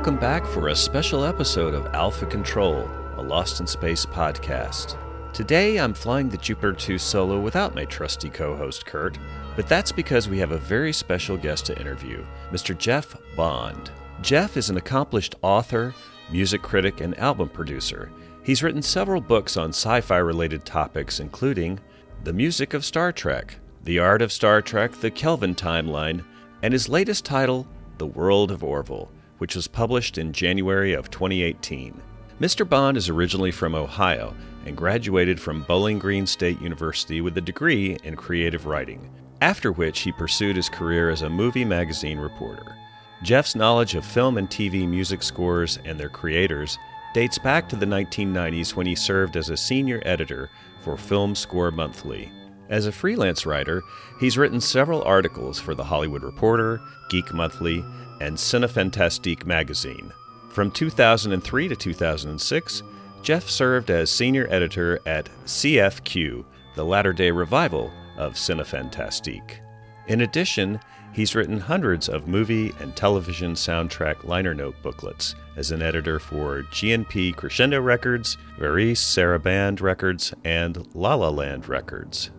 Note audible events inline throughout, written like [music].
Welcome back for a special episode of Alpha Control, a Lost in Space podcast. Today I'm flying the Jupiter 2 solo without my trusty co host Kurt, but that's because we have a very special guest to interview, Mr. Jeff Bond. Jeff is an accomplished author, music critic, and album producer. He's written several books on sci fi related topics, including The Music of Star Trek, The Art of Star Trek, The Kelvin Timeline, and his latest title, The World of Orville which was published in January of 2018. Mr. Bond is originally from Ohio and graduated from Bowling Green State University with a degree in creative writing, after which he pursued his career as a movie magazine reporter. Jeff's knowledge of film and TV music scores and their creators dates back to the 1990s when he served as a senior editor for Film Score Monthly. As a freelance writer, he's written several articles for The Hollywood Reporter, Geek Monthly, and Cinefantastique magazine. From 2003 to 2006, Jeff served as senior editor at CFQ, the latter day revival of Cinefantastique. In addition, he's written hundreds of movie and television soundtrack liner note booklets as an editor for GNP Crescendo Records, Varese Sarabande Records, and La La Land Records.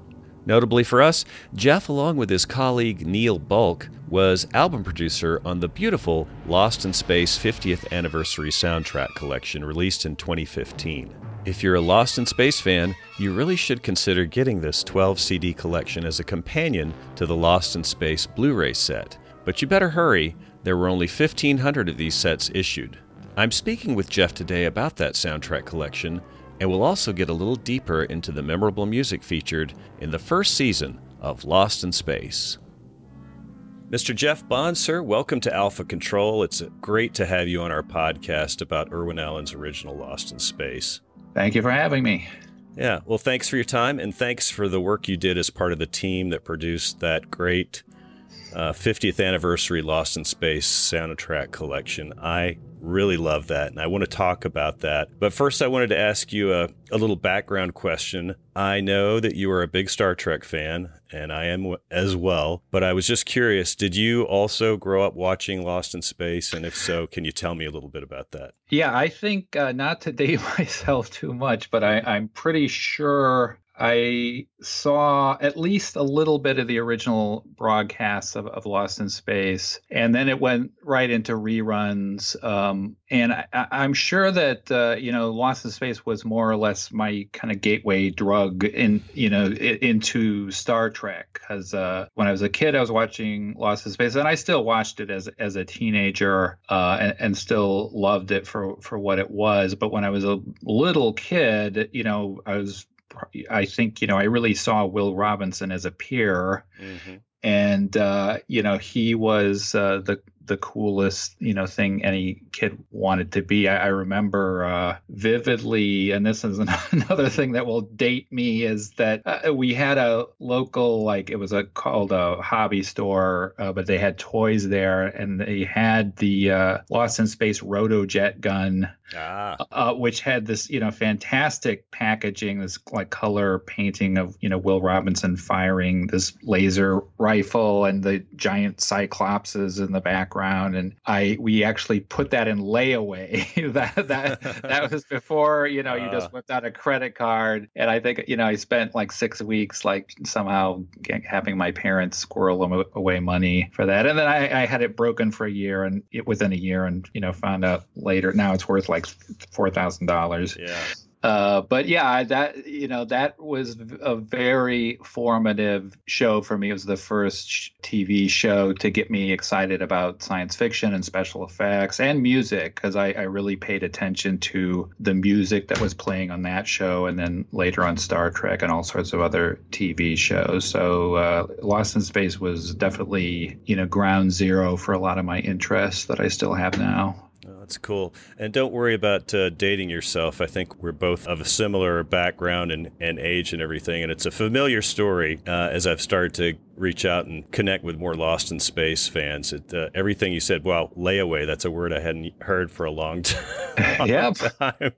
Notably for us, Jeff, along with his colleague Neil Bulk, was album producer on the beautiful Lost in Space 50th Anniversary soundtrack collection released in 2015. If you're a Lost in Space fan, you really should consider getting this 12 CD collection as a companion to the Lost in Space Blu ray set. But you better hurry, there were only 1,500 of these sets issued. I'm speaking with Jeff today about that soundtrack collection and we'll also get a little deeper into the memorable music featured in the first season of Lost in Space. Mr. Jeff Bond, sir, welcome to Alpha Control. It's great to have you on our podcast about Irwin Allen's original Lost in Space. Thank you for having me. Yeah, well, thanks for your time and thanks for the work you did as part of the team that produced that great uh, 50th anniversary Lost in Space soundtrack collection. I really love that, and I want to talk about that. But first, I wanted to ask you a, a little background question. I know that you are a big Star Trek fan, and I am as well. But I was just curious did you also grow up watching Lost in Space? And if so, can you tell me a little bit about that? Yeah, I think uh, not to date [laughs] myself too much, but I, I'm pretty sure I saw at least a little bit of the original broadcasts of, of Lost in Space, and then it went right into reruns. Um, and I, am sure that uh, you know Lost in Space was more or less my kind of gateway drug in you know into Star Trek because uh, when I was a kid, I was watching Lost in Space, and I still watched it as as a teenager uh, and, and still loved it for for what it was. But when I was a little kid, you know, I was I think you know I really saw Will Robinson as a peer, mm-hmm. and uh, you know he was uh, the the coolest you know thing any kid wanted to be. I, I remember uh, vividly, and this is [laughs] another thing that will date me is that uh, we had a local like it was a called a hobby store, uh, but they had toys there, and they had the uh, Lost in Space Rotojet gun, ah. Uh, which had this you know fantastic packaging, this like color painting of you know Will Robinson firing this laser rifle and the giant cyclopses in the back background, and I we actually put that in layaway. [laughs] that that that was [laughs] before you know you just uh. whipped out a credit card, and I think you know I spent like six weeks like somehow having my parents squirrel away money for that, and then I, I had it broken for a year, and it, within a year, and you know found out later now it's worth like four thousand dollars. Yeah. Uh, but yeah, that you know that was a very formative show for me. It was the first TV show to get me excited about science fiction and special effects and music because I, I, really paid attention to the music that was playing on that show, and then later on Star Trek and all sorts of other TV shows. So uh, Lost in Space was definitely you know ground zero for a lot of my interests that I still have now. That's cool. And don't worry about uh, dating yourself. I think we're both of a similar background and, and age and everything. And it's a familiar story uh, as I've started to reach out and connect with more Lost in Space fans. It, uh, everything you said, wow, layaway, that's a word I hadn't heard for a long [laughs] time. [laughs] yeah.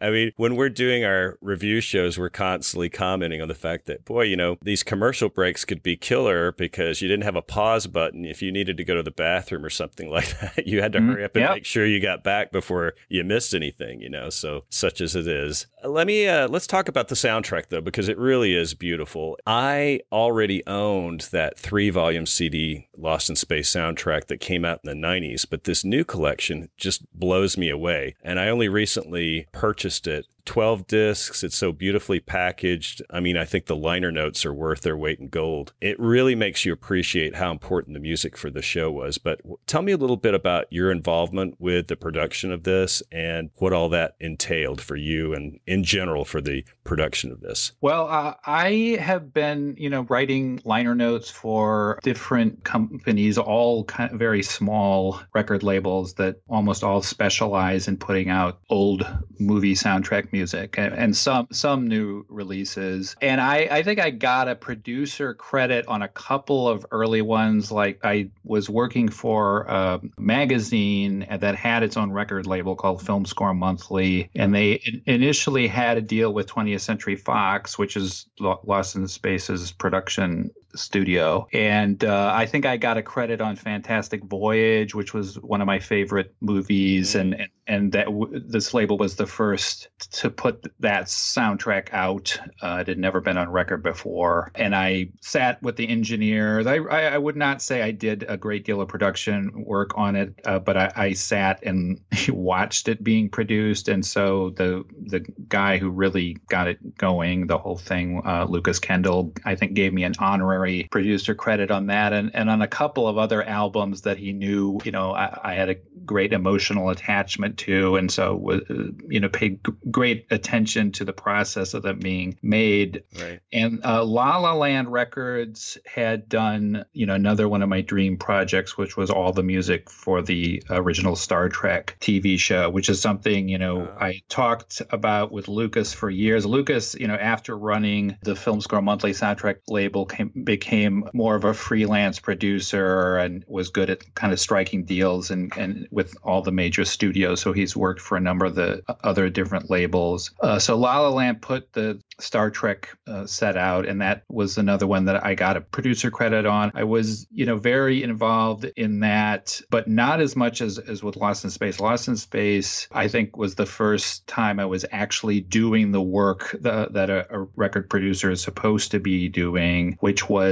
I mean, when we're doing our review shows, we're constantly commenting on the fact that, boy, you know, these commercial breaks could be killer because you didn't have a pause button. If you needed to go to the bathroom or something [laughs] like that, you had to mm-hmm. hurry up and yep. make sure you got back before you missed anything, you know, so such as it is. Let me, uh, let's talk about the soundtrack though, because it really is beautiful. I already owned that three volume CD Lost in Space soundtrack that came out in the 90s, but this new collection just blows me away. And I only recently purchased it 12 discs. It's so beautifully packaged. I mean, I think the liner notes are worth their weight in gold. It really makes you appreciate how important the music for the show was. But tell me a little bit about your involvement with the production of this and what all that entailed for you and in general for the production of this. Well, uh, I have been, you know, writing liner notes for different companies, all kind of very small record labels that almost all specialize in putting out old movie soundtrack music and, some some new releases. And I, I think I got a producer credit on a couple of early ones. Like I was working for a magazine that had its own record label called Film Score Monthly, and they initially had a deal with 20th Century Fox, which is Lost in Space's production studio. And uh, I think I got a credit on Fantastic Voyage, which was one of my favorite movies, mm. and, and and that w- this label was the first to put that soundtrack out. Uh, it had never been on record before, and I sat with the engineers. I, I, I would not say I did a great deal of production work on it, uh, but I, I sat and [laughs] watched it being produced, and so the the guy who really got it going, the whole thing, uh, Lukas Kendall, I think gave me an honorary producer credit on that, and and on a couple of other albums that he knew, you know, I, I had a great emotional attachment to, and so you know paid great attention to the process of them being made. Right. And uh, La La Land Records had done you know another one of my dream projects, which was all the music for the original Star Trek TV show, which is something you know uh. I talked about with Lukas for years. Lukas, you know, after running the Film Score Monthly soundtrack label, came, became more of a freelance producer and was good at kind of striking deals and and with all the major studios. So he's worked for a number of the other different labels. Uh, so La La Land put the Star Trek uh, set out, and that was another one that I got a producer credit on. I was, you know, very involved in that, but not as much as, as with Lost in Space. Lost in Space, I think, was the first time I was actually doing the work the, that a, a record producer is supposed to be doing, which was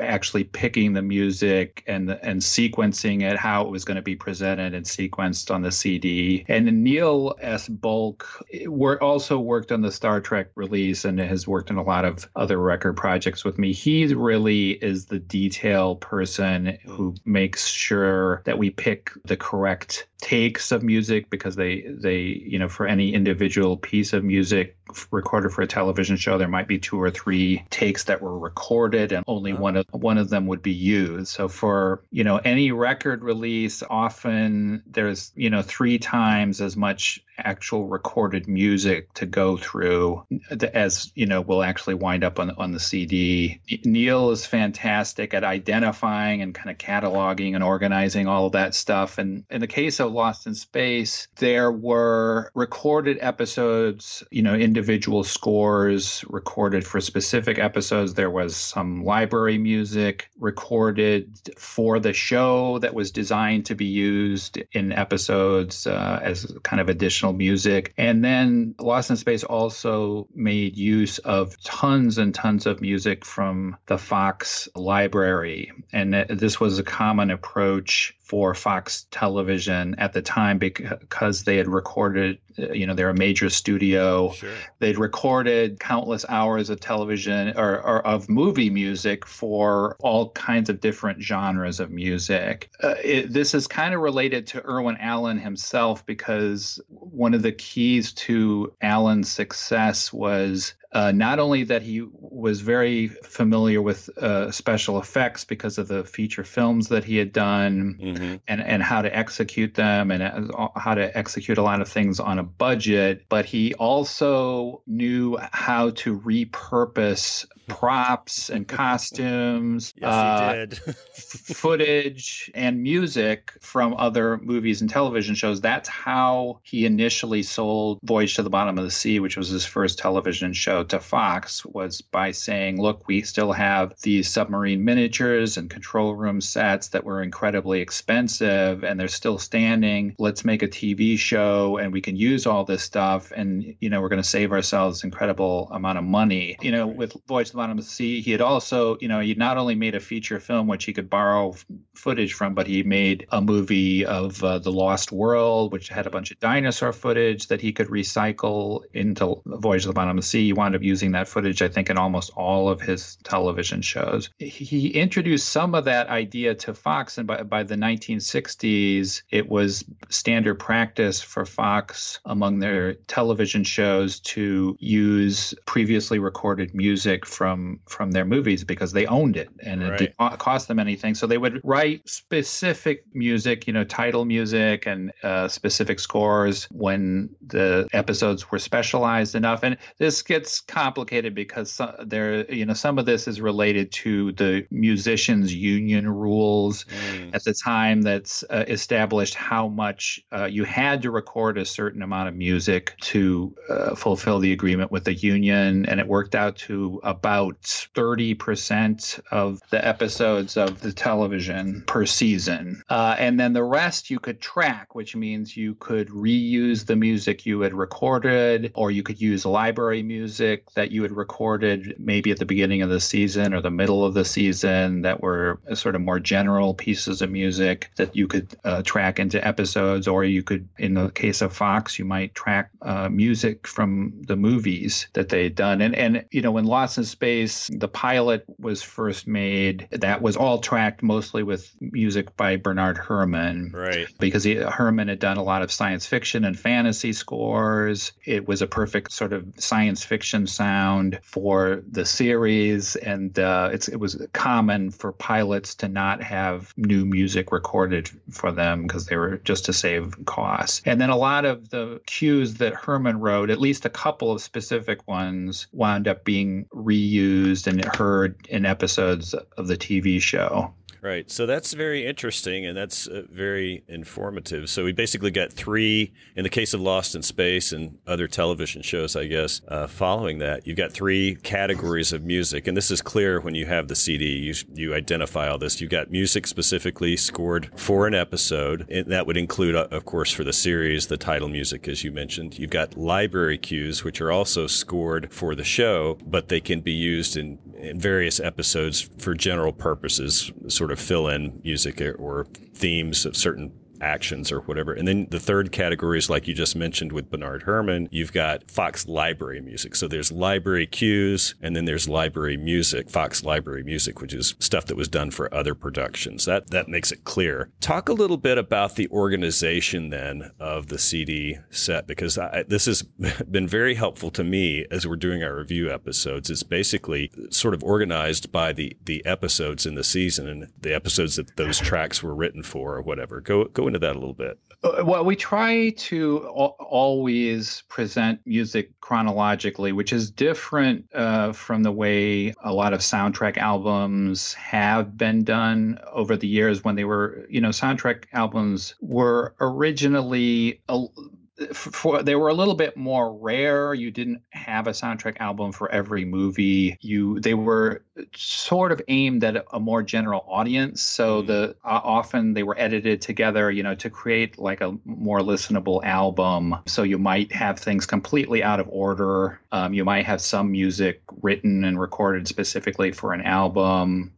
actually picking the music and and sequencing it, how it was going to be presented and sequenced on the CD. And Neil S. Bulk eh, were also worked on the Star Trek release and has worked in a lot of other record projects with me. He really is the detail person who makes sure that we pick the correct takes of music because they they you know for any individual piece of music recorded for a television show there might be two or three takes that were recorded and only uh-huh. one of one of them would be used. So for you know any record release often there's you know three times as much actual recorded music to go through as you know will actually wind up on on the CD. Neil is fantastic at identifying and kind of cataloging and organizing all of that stuff. And in the case of Lost in Space, there were recorded episodes, you know, individual scores recorded for specific episodes. There was some library music recorded for the show that was designed to be used in episodes uh, as kind of additional music. And then Lost in Space also made use of tons and tons of music from the Fox library. And this was a common approach for Fox Television at the time because they had recorded, uh, you know, they're a major studio. Sure. They'd recorded countless hours of television or, or, of movie music for all kinds of different genres of music. Uh, it, this is kind of related to Irwin Allen himself because one of the keys to Allen's success was uh, not only that he was very familiar with uh, special effects because of the feature films that he had done mm-hmm. and, and how to execute them and uh, how to execute a lot of things on a budget, but he also knew how to repurpose props and [laughs] costumes, yes, uh, [laughs] footage, and music from other movies and television shows. That's how he initially sold Voyage to the Bottom of the Sea, which was his first television show to Fox, was by saying, look, we still have these submarine miniatures and control room sets that were incredibly expensive and they're still standing. Let's make a TV show and we can use all this stuff and, you know, we're going to save ourselves incredible amount of money. You know, with Voyage to the Bottom of the Sea, he had also, you know, he not only made a feature film, which he could borrow footage from, but he made a movie of uh, The Lost World, which had a bunch of dinosaur footage that he could recycle into Voyage to the Bottom of the Sea. He wound up using that footage, I think, in almost all of his television shows. He introduced some of that idea to Fox, and by, by the 1960s, it was standard practice for Fox among their television shows to use previously recorded music from from their movies because they owned it and right. it didn't cost them anything. So they would write specific music, you know, title music and uh, specific scores when the episodes were specialized enough. And this gets complicated because there, you know, some of this is related to the musicians' union rules mm. at the time that's uh, established how much uh, you had to record a certain amount of music to uh, fulfill the agreement with the union. And it worked out to about 30% of the episodes of the television per season. Uh, and then the rest you could track, which means you could reuse the music you had recorded, or you could use library music that you had recorded maybe at the beginning of the season or the middle of the season that were sort of more general pieces of music that you could uh, track into episodes, or you could, in the case of Fox, you might track uh, music from the movies that they had done. And, and, you know, when Lost in Space the pilot was first made. That was all tracked mostly with music by Bernard Herrmann. Right. Because he, Herrmann had done a lot of science fiction and fantasy scores. It was a perfect sort of science fiction sound for the series. And uh, it was common for pilots to not have new music recorded for them because they were just to save costs. And then a lot of the cues that Herrmann wrote, at least a couple of specific ones, wound up being reused and heard in episodes of the TV show. Right. So that's very interesting and that's uh, very informative. So we basically got three, in the case of Lost in Space and other television shows, I guess, uh, following that, you've got three categories of music. And this is clear when you have the CD. You, you identify all this. You've got music specifically scored for an episode. And that would include, uh, of course, for the series, the title music, as you mentioned. You've got library cues, which are also scored for the show, but they can be used in, in various episodes for general purposes, sort of fill in music or themes of certain actions or whatever. And then the third category is like you just mentioned with Bernard Herrmann, you've got Fox library music. So there's library cues and then there's library music, Fox library music, which is stuff that was done for other productions. That that makes it clear. Talk a little bit about the organization then of the CD set because I, this has [laughs] been very helpful to me as we're doing our review episodes. It's basically sort of organized by the the episodes in the season and the episodes that those tracks were written for or whatever. Go go into that a little bit. Uh, well, we try to always present music chronologically, which is different uh, from the way a lot of soundtrack albums have been done over the years when they were, you know, soundtrack albums were originally. A, for they were a little bit more rare. You didn't have a soundtrack album for every movie. You they were sort of aimed at a more general audience. So mm-hmm. the uh, often they were edited together, you know, to create like a more listenable album. So you might have things completely out of order. Um, you might have some music written and recorded specifically for an album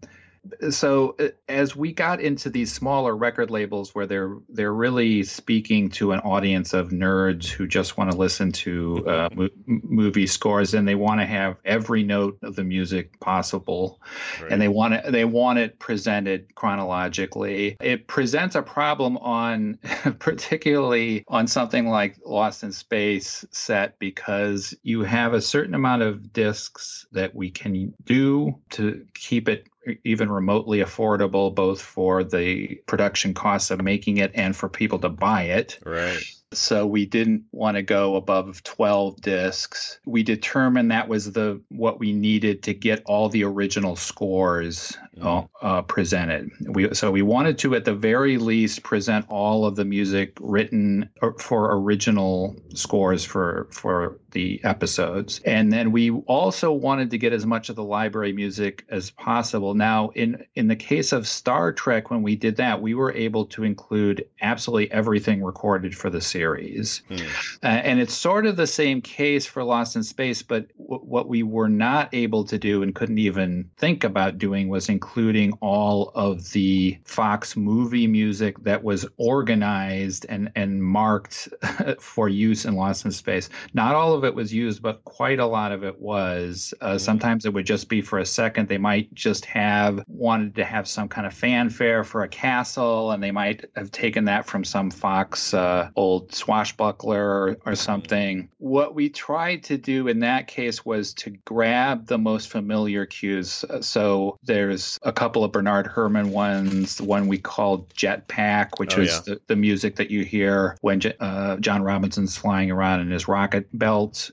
so uh, as we got into these smaller record labels where they're they're really speaking to an audience of nerds who just want to listen to uh, mo- movie scores and they want to have every note of the music possible right. and they want it they want it presented chronologically it presents a problem on [laughs] particularly on something like lost in space set because you have a certain amount of discs that we can do to keep it even remotely affordable, both for the production costs of making it and for people to buy it. Right. So we didn't want to go above 12 discs. We determined that was the what we needed to get all the original scores. Uh, presented. We so we wanted to at the very least present all of the music written uh, for original scores for for the episodes. And then we also wanted to get as much of the library music as possible. Now in in the case of Star Trek when we did that, we were able to include absolutely everything recorded for the series. Mm. Uh, and it's sort of the same case for Lost in Space, but w- what we were not able to do and couldn't even think about doing was including all of the Fox movie music that was organized and, and marked [laughs] for use in Lost in Space. Not all of it was used, but quite a lot of it was. Uh. Sometimes it would just be for a second. They might just have wanted to have some kind of fanfare for a castle, and they might have taken that from some Fox uh, old swashbuckler or something. What we tried to do in that case was to grab the most familiar cues. So there's a couple of Bernard Herrmann ones, the one we called Jetpack, which oh, is yeah. the, the, music that you hear when uh, John Robinson's flying around in his rocket belt.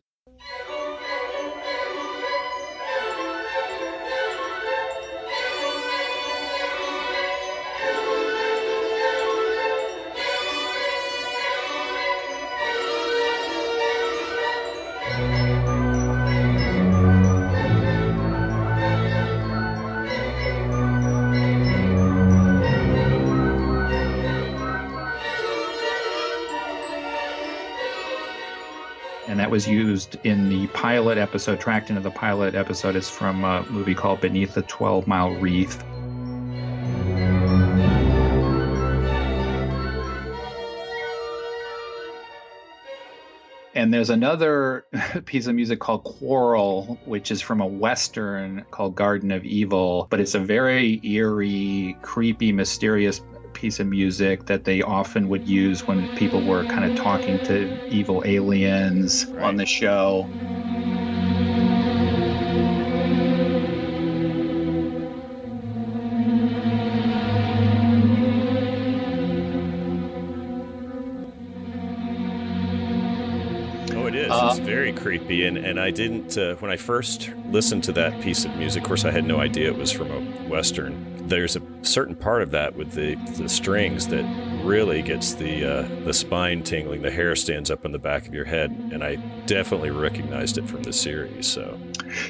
Was used in the pilot episode, tracked into the pilot episode, is from a movie called Beneath the 12 Mile Reef. And there's another [laughs] piece of music called Quarrel, which is from a Western called Garden of Evil, but it's a very eerie, creepy, mysterious piece of music that they often would use when people were kind of talking to evil aliens right. on the show. Oh, it is. Uh, it's very creepy, and and I didn't uh, when I first listened to that piece of music. Of course, I had no idea it was from a western there's a certain part of that with the, the strings that really gets the uh, the spine tingling. The hair stands up on the back of your head, and I definitely recognized it from the series. So,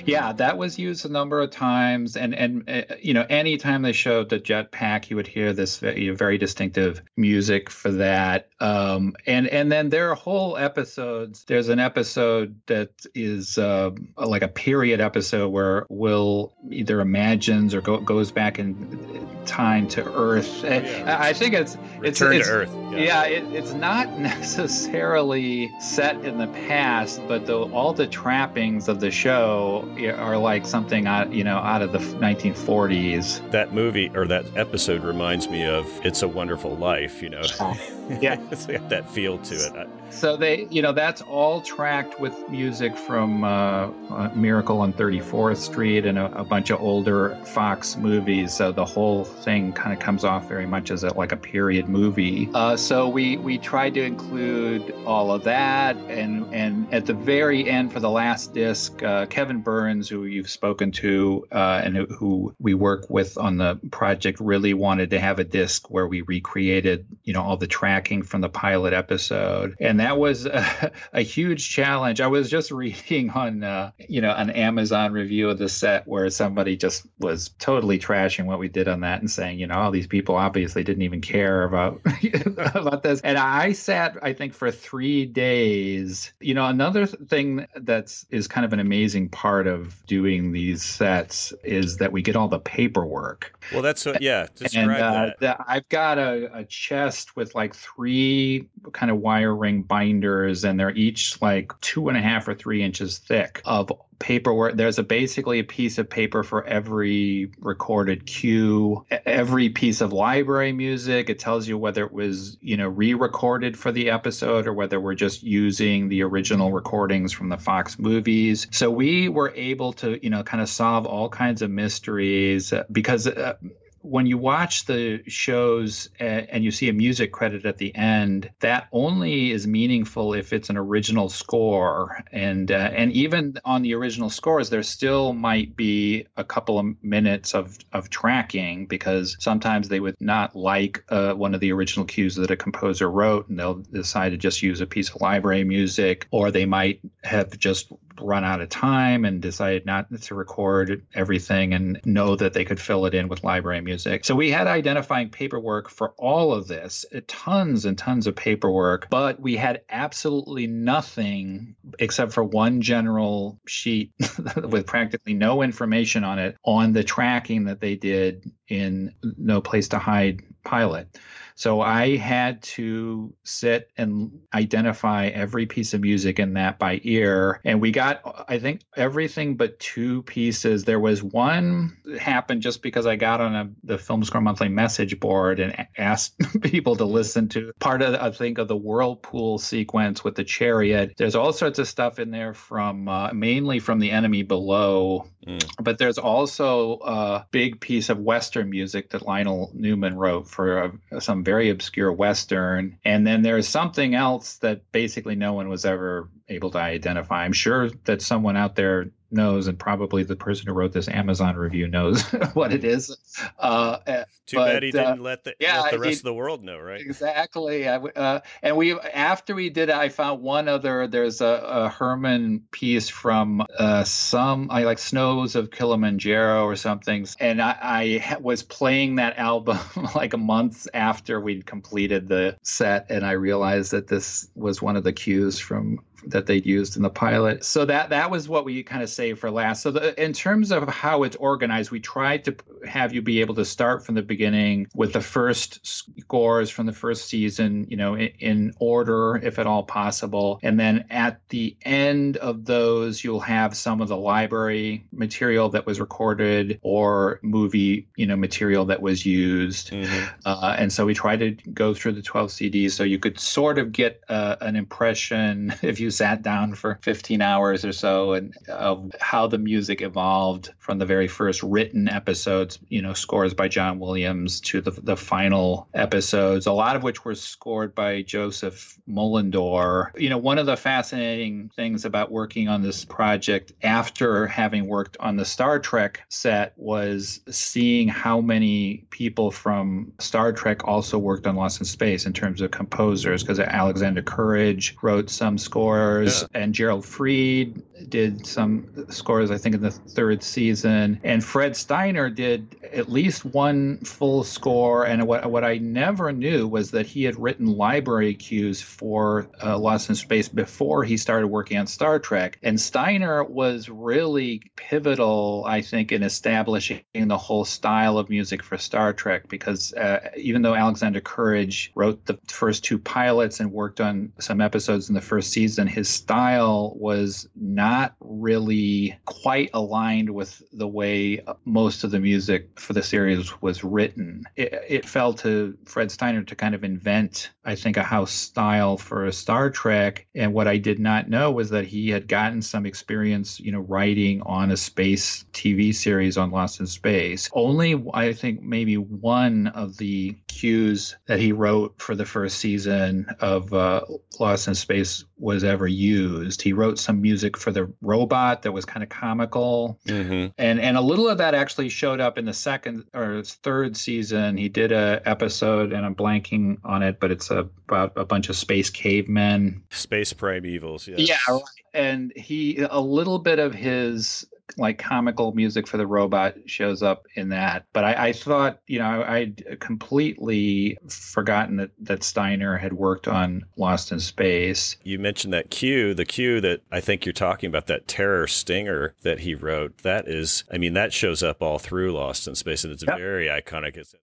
yeah, that was used a number of times, and and uh, you know, anytime they showed the jetpack, you would hear this very, very distinctive music for that. Um, and and then there are whole episodes. There's an episode that is uh, like a period episode where Will either imagines or go, goes back in time to Earth. Yeah, I think it's it's Return it's, to Earth. Yeah, yeah it, it's not [laughs] necessarily set in the past, but the, all the trappings of the show are like something out, you know, out of the 1940s. That movie or that episode reminds me of "It's a Wonderful Life." You know, oh, yeah, [laughs] it's got that feel to it. So they, you know, that's all tracked with music from uh, uh, Miracle on 34th Street and a, a, bunch of older Fox movies. So the whole thing kind of comes off very much as a, like a period movie. Uh, so we we tried to include all of that, and and at the very end for the last disc, uh, Kevin Burns, who you've spoken to uh, and who, who we work with on the project, really wanted to have a disc where we recreated, you know, all the tracking from the pilot episode, and that was a, [laughs] a huge challenge. I was just [laughs] reading on, uh, you know, an Amazon review of the set where somebody just was totally trashing what we did on that and saying, you know, all these people obviously didn't even care about [laughs] about this. And I sat, I think, for three days. You know, another thing that's is kind of an amazing part of doing these sets is that we get all the paperwork. Well, that's what, yeah. Describe and, uh, that. The, I've got a, a chest with like three kind of wire ring binders, and they're each like two and a half or three inches thick of paperwork. There's a basically a piece of paper for every recorded cue, every piece of library music. It tells you whether it was, you know, re-recorded for the episode or whether we're just using the original recordings from the Fox movies. So we were able to, you know, kind of solve all kinds of mysteries because uh, when you watch the shows and you see a music credit at the end, that only is meaningful if it's an original score. And uh, and even on the original scores, there still might be a couple of minutes of of tracking because sometimes they would not like uh, one of the original cues that a composer wrote, and they'll decide to just use a piece of library music, or they might have just run out of time and decided not to record everything and know that they could fill it in with library music. So we had identifying paperwork for all of this, tons and tons of paperwork, but we had absolutely nothing except for one general sheet [laughs] with practically no information on it on the tracking that they did in No Place to Hide pilot. So I had to sit and identify every piece of music in that by ear. And we got, I think, everything but two pieces. There was one happened just because I got on a, the Film Score Monthly message board and asked [laughs] people to listen to part of, I think, of the whirlpool sequence with the chariot. There's all sorts of stuff in there from uh, mainly from the enemy below. Mm. But there's also a big piece of Western music that Lionel Newman wrote for uh, some very obscure Western. And then there's something else that basically no one was ever able to identify. I'm sure that someone out there knows, and probably the person who wrote this Amazon review knows [laughs] what it is. Uh, eh, Too but, bad he didn't uh, let the yeah, let the rest he, of the world know, right? Exactly. Uh, and we after we did I found one other. There's a, a Herrmann piece from uh, some I like Snows of Kilimanjaro or something, and I, I was playing that [laughs] album like a month after we'd completed the set, and I realized that this was one of the cues from that they used in the pilot. So that that was what we kind of saved for last. So the, in terms of how it's organized, we tried to have you be able to start from the beginning with the first scores from the first season, you know, in, in order if at all possible, and then at the end of those, you'll have some of the library material that was recorded or movie, you know, material that was used. Mm-hmm. Uh, and so we tried to go through the 12 CDs so you could sort of get uh, an impression [laughs] if you sat down for 15 hours or so and of how the music evolved from the very first written episodes, you know, scores by John Williams to the, the final episodes, a lot of which were scored by Joseph Mullendore. You know, one of the fascinating things about working on this project after having worked on the Star Trek set was seeing how many people from Star Trek also worked on Lost in Space in terms of composers, because Alexander Courage wrote some scores scores, yeah. and Gerald Fried did some scores, I think, in the third season. And Fred Steiner did at least one full score. And what, what I never knew was that he had written library cues for uh, Lost in Space before he started working on Star Trek. And Steiner was really pivotal, I think, in establishing the whole style of music for Star Trek because uh, even though Alexander Courage wrote the first two pilots and worked on some episodes in the first season, his style was not really quite aligned with the way most of the music for the series was written. It, it fell to Fred Steiner to kind of invent, I think, a house style for a Star Trek. And what I did not know was that he had gotten some experience, you know, writing on a space TV series on Lost in Space. Only, I think, maybe one of the cues that he wrote for the first season of uh, Lost in Space was ever used. He wrote some music for the robot that was kind of comical, mm-hmm. and and a little of that actually showed up in the second or third season. He did a episode, and I'm blanking on it, but it's a, about a bunch of space cavemen, space primevals. Yes. Yeah, and he a little bit of his like comical music for the robot shows up in that. But I, I thought, you know, I'd completely forgotten that, that Steiner had worked on Lost in Space. You mentioned that cue, the cue that I think you're talking about, that terror stinger that he wrote. That is, I mean, that shows up all through Lost in Space, and it's yep. very iconic. It's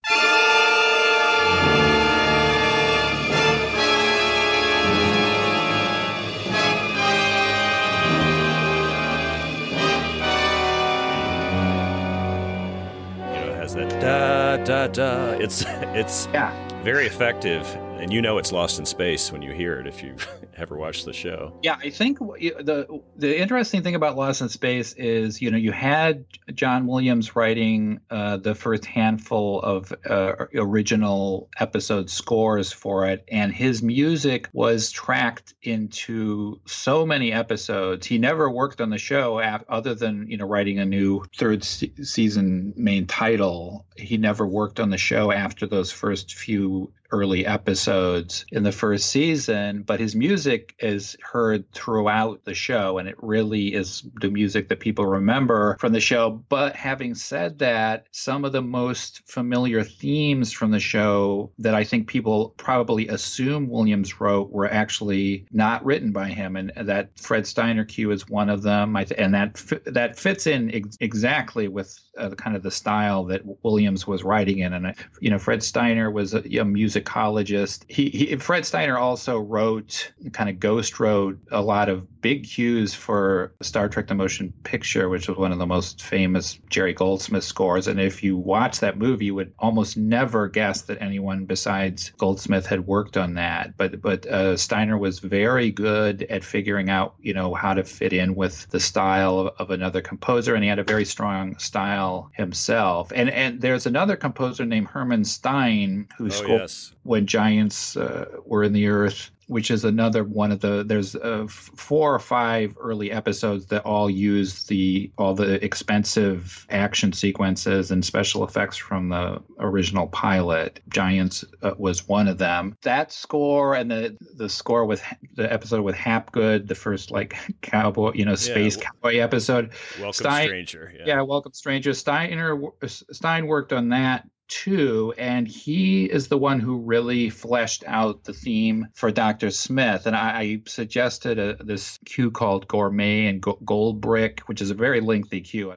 da da da. It's [laughs] it's yeah. very effective, and you know it's Lost in Space when you hear it if you've [laughs] ever watched the show. Yeah, I think the the interesting thing about Lost in Space is you know you had John Williams writing uh, the first handful of uh, original episode scores for it, and his music was tracked into so many episodes. He never worked on the show other than you know writing a new third se- season main title. He never worked on the show after those first few early episodes in the first season, but his music is heard throughout the show, and it really is the music that people remember from the show. But having said that, some of the most familiar themes from the show that I think people probably assume Williams wrote were actually not written by him, and that Fred Steiner cue is one of them, and that that fits in ex- exactly with uh, kind of the style that Williams was writing in. And you know, Fred Steiner was a, a musicologist. He, he, Fred Steiner also wrote, kind of ghost wrote a lot of big cues for Star Trek: The Motion Picture, which was one of the most famous Jerry Goldsmith scores. And if you watch that movie, you would almost never guess that anyone besides Goldsmith had worked on that. But but uh, Steiner was very good at figuring out, you know, how to fit in with the style of, of another composer, and he had a very strong style himself. And and there's another composer named Herman Stein who oh, scored yes. when giants uh, were in the earth which is another one of the there's uh, four or five early episodes that all use the all the expensive action sequences and special effects from the original pilot giants uh, was one of them that score and the the score with the episode with hapgood the first like [laughs] cowboy you know space yeah. cowboy episode welcome Stein, stranger yeah. yeah welcome stranger steiner stein worked on that too, and he is the one who really fleshed out the theme for Dr. Smith. And I, I suggested a, this cue called Gourmet and Go- Gold Brick, which is a very lengthy cue.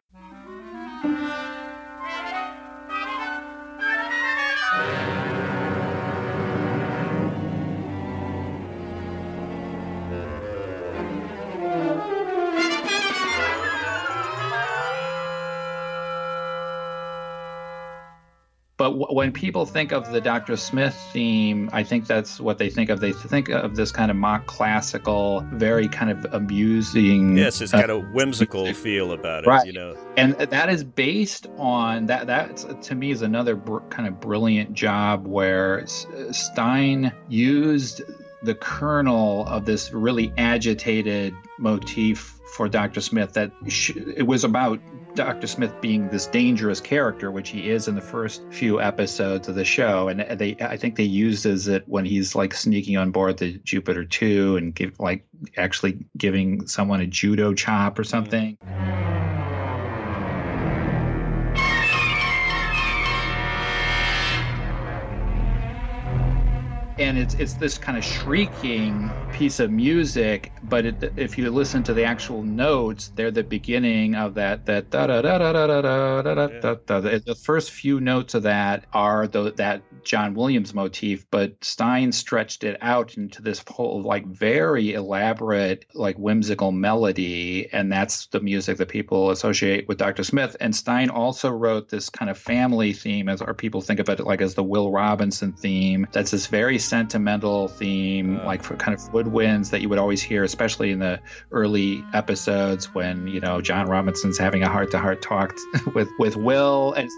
But w- when people think of the Dr. Smith theme, I think that's what they think of. They think of this kind of mock classical, very kind of amusing. Yes, it's uh, got a whimsical feel about it, right. you know. And that is based on that. That to me is another br- kind of brilliant job where Stein used the kernel of this really agitated motif for Dr. Smith that sh- it was about Dr. Smith being this dangerous character, which he is in the first few episodes of the show, and they I think they uses it when he's like sneaking on board the Jupiter 2 and give like actually giving someone a judo chop or something. Mm-hmm. And it's it's this kind of shrieking piece of music but it, if you listen to the actual notes they're the beginning of that that da da da da da da da da da da the first few notes of that are the, that John Williams motif but Stein stretched it out into this whole like very elaborate like whimsical melody and that's the music that people associate with Dr. Smith and Stein also wrote this kind of family theme as or people think of it like as the Will Robinson theme that's this very sentimental theme, uh, like for kind of woodwinds that you would always hear, especially in the early episodes when you know John Robinson's having a heart-to-heart talk [laughs] with with Will and.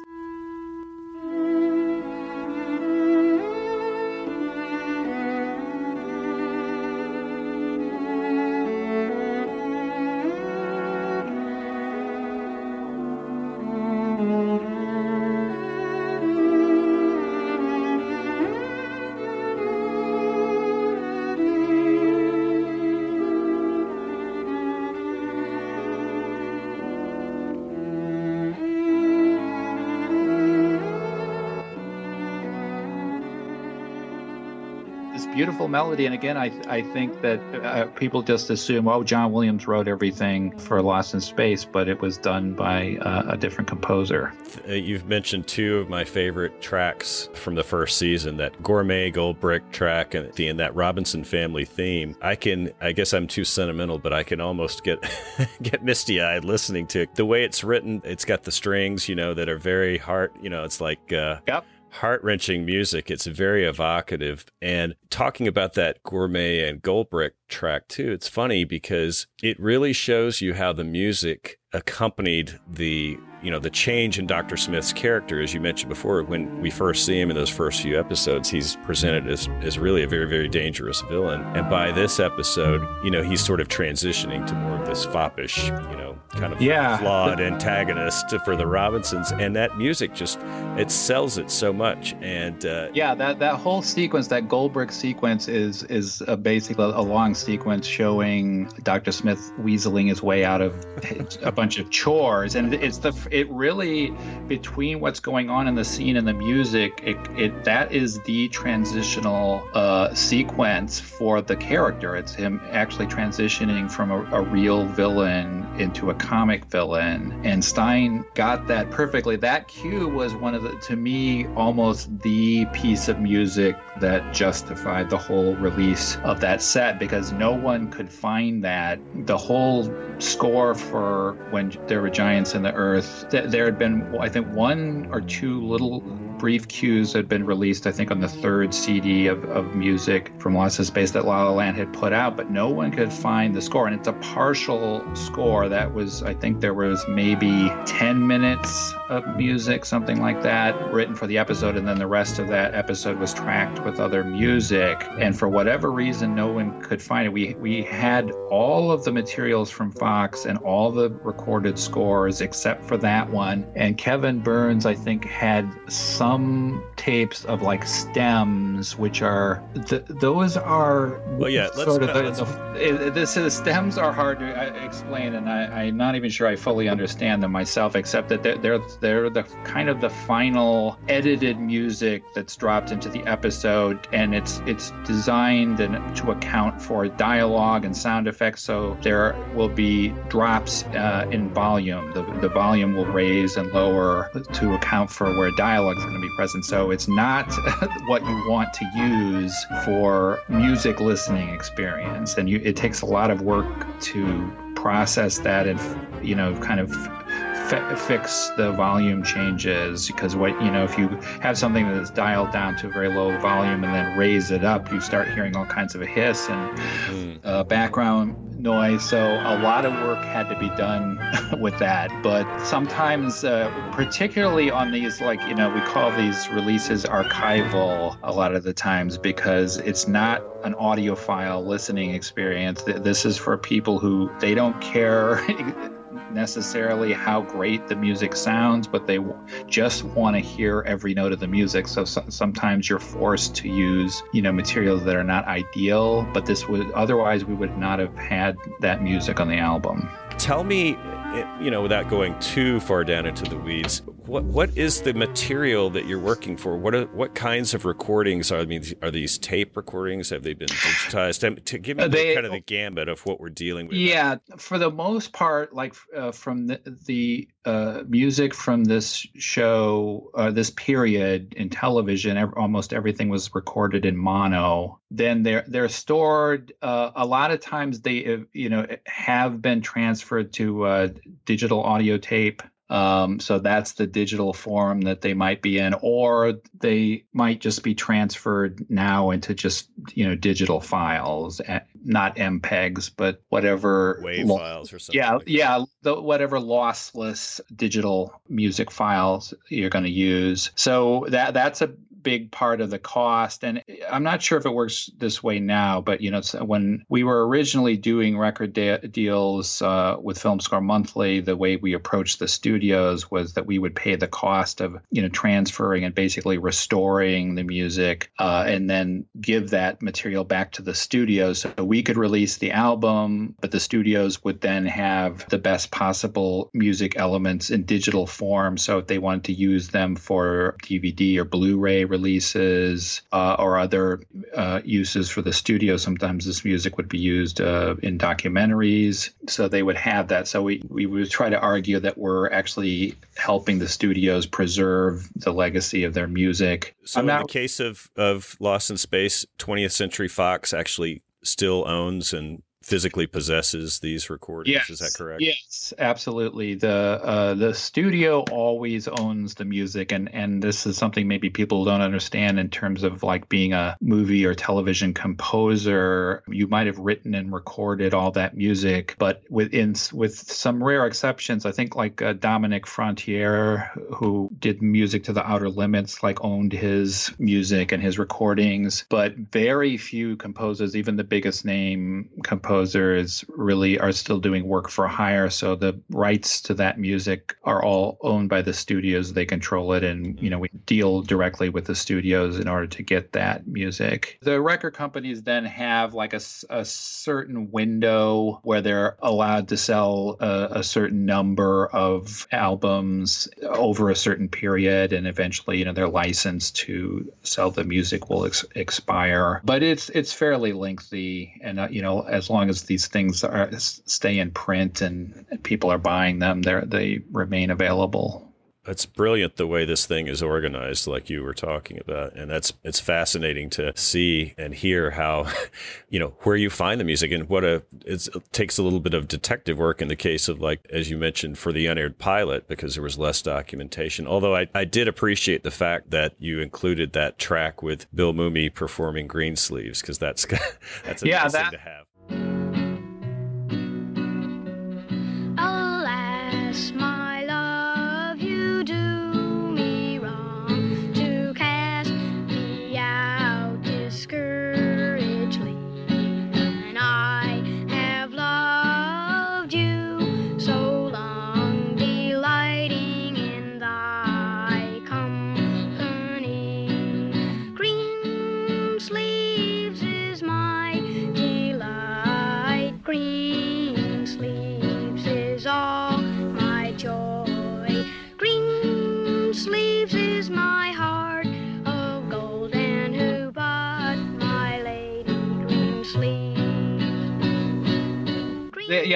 Beautiful melody. And again, I I think that uh, people just assume, oh, John Williams wrote everything for Lost in Space, but it was done by uh, a different composer. Uh, you've mentioned two of my favorite tracks from the first season: that Gourmet Gold Brick track and the and that Robinson family theme. I can, I guess I'm too sentimental, but I can almost get [laughs] get misty eyed listening to it. The way it's written, it's got the strings, you know, that are very heart. You know, it's like. Uh, yep heart wrenching music. It's very evocative. And talking about that gourmet and Goldbrick track too, it's funny because it really shows you how the music accompanied the you know the change in Dr. Smith's character, as you mentioned before. When we first see him in those first few episodes, he's presented as as really a very very dangerous villain, and by this episode, you know he's sort of transitioning to more of this foppish, you know, kind of yeah. flawed antagonist for the Robinsons, and that music just it sells it so much. And uh, yeah, that that whole sequence, that gold brick sequence, is is a basically a long sequence showing Dr. Smith weaseling his way out of [laughs] a bunch of chores, and it's the it really between what's going on in the scene and the music, it, it that is the transitional uh, sequence for the character. It's him actually transitioning from a, a real villain into a comic villain, and Stein got that perfectly. That cue was one of the, to me, almost the piece of music that justified the whole release of that set because no one could find that. The whole score for when there were giants in the earth, th- there had been, I think, one or two little brief cues had been released, I think, on the third CD of, of music from Lost in Space that La La Land had put out, but no one could find the score. And it's a partial score that was, I think there was maybe 10 minutes of music, something like that, written for the episode. And then the rest of that episode was tracked with other music. And for whatever reason, no one could find it. We, we had all of the materials from Fox and all the recorded scores except for that one. And Kevin Burns, I think, had some some tapes of like stems, which are th- those are well, yeah. Sort of the, the, this is stems are hard to uh, explain, and I, am not even sure I fully understand them myself, except that they're, they're they're the kind of the final edited music that's dropped into the episode, and it's it's designed and to account for dialogue and sound effects. So there will be drops uh, in volume. The the volume will raise and lower to account for where dialogue is to be present. So it's not [laughs] what you want to use for music listening experience, and you, it takes a lot of work to process that and you know kind of fix the volume changes because what you know if you have something that is dialed down to a very low volume and then raise it up you start hearing all kinds of a hiss and mm. uh, background noise. So a lot of work had to be done [laughs] with that. But sometimes, uh, particularly on these, like, you know, we call these releases archival a lot of the times because it's not an audiophile listening experience. This is for people who they don't care [laughs] necessarily how great the music sounds, but they just want to hear every note of the music. So, so, sometimes you're forced to use, you know, materials that are not ideal, but this would otherwise we would not have had that music on the album. Tell me, eh, you know, without going too far down into the weeds, what what is the material that you're working for? What are, what kinds of recordings are I mean are these tape recordings? Have they been digitized? To give me they, kind of the gambit of what we're dealing with. Yeah, for the most part, like uh, from the, the uh, music from this show, uh, this period in television, ev- almost everything was recorded in mono. Then they're they're stored. Uh, a lot of times they uh, you know have been transferred to uh, digital audio tape um, so that's the digital form that they might be in, or they might just be transferred now into just you know digital files, eh, not MPEGs, but whatever wave lo- files or something. Yeah, like yeah, the, whatever lossless digital music files you're going to use. So that that's a big part of the cost. And I'm not sure if it works this way now, but you know, when we were originally doing record de- deals uh, with Film Score Monthly, the way we approached the studios was that we would pay the cost of you know transferring and basically restoring the music, uh, and then give that material back to the studios so we could release the album, but the studios would then have the best possible music elements in digital form. So if they wanted to use them for DVD or Blu-ray releases uh, or other uh, uses for the studio. Sometimes this music would be used uh, in documentaries, so they would have that. So we we would try to argue that we're actually helping the studios preserve the legacy of their music. So I'm in not, the case of of Lost in Space, 20th Century Fox actually still owns and physically possesses these recordings. Yes. Is that correct? Yes, absolutely. The uh, the studio always owns the music, and and this is something maybe people don't understand in terms of like being a movie or television composer. You might have written and recorded all that music, but within with some rare exceptions, I think like uh, Dominique Frontiere, who did music to the Outer Limits, like owned his music and his recordings, but very few composers, even the biggest name composers composers really are still doing work for hire. So the rights to that music are all owned by the studios. They control it, and you know we deal directly with the studios in order to get that music. The record companies then have like a, a certain window where they're allowed to sell a, a certain number of albums over a certain period, and eventually, you know, their license to sell the music will ex- expire. But it's it's fairly lengthy, and uh, you know, as long long as these things are stay in print and people are buying them, they they remain available. It's brilliant the way this thing is organized, like you were talking about, and that's it's fascinating to see and hear how, [laughs] you know, where you find the music and what a it takes a little bit of detective work in the case of like as you mentioned for the unaired pilot because there was less documentation. Although I I did appreciate the fact that you included that track with Bill Mumy performing Greensleeves because that's [laughs] that's a yeah, nice that, thing to have.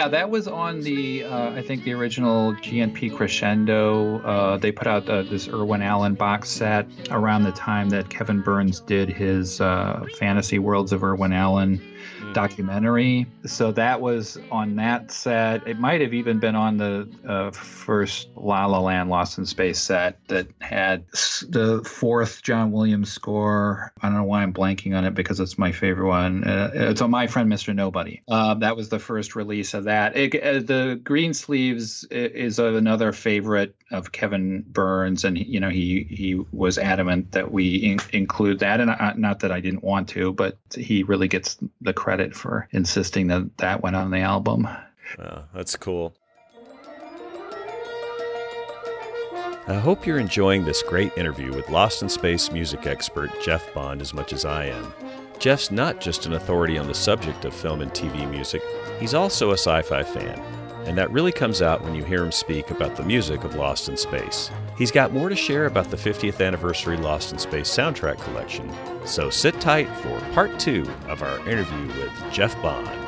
Yeah, that was on the uh, I think the original GNP Crescendo. Uh, they put out uh, this Irwin Allen box set around the time that Kevin Burns did his uh, Fantasy Worlds of Irwin Allen documentary. So that was on that set. It might have even been on the uh, first La La Land Lost in Space set that had the fourth John Williams score. I don't know why I'm blanking on it because it's my favorite one. Uh, it's on My Friend Mr. Nobody. Uh, that was the first release of that. It, uh, the Greensleeves is another favorite of Kevin Burns, and you know he he was adamant that we in- include that, and I, not that I didn't want to, but he really gets the credit for insisting that that went on the album. Oh, that's cool. I hope you're enjoying this great interview with Lost in Space music expert Jeff Bond as much as I am. Jeff's not just an authority on the subject of film and TV music, he's also a sci fi fan, and that really comes out when you hear him speak about the music of Lost in Space. He's got more to share about the 50th anniversary Lost in Space soundtrack collection, so sit tight for part two of our interview with Jeff Bond.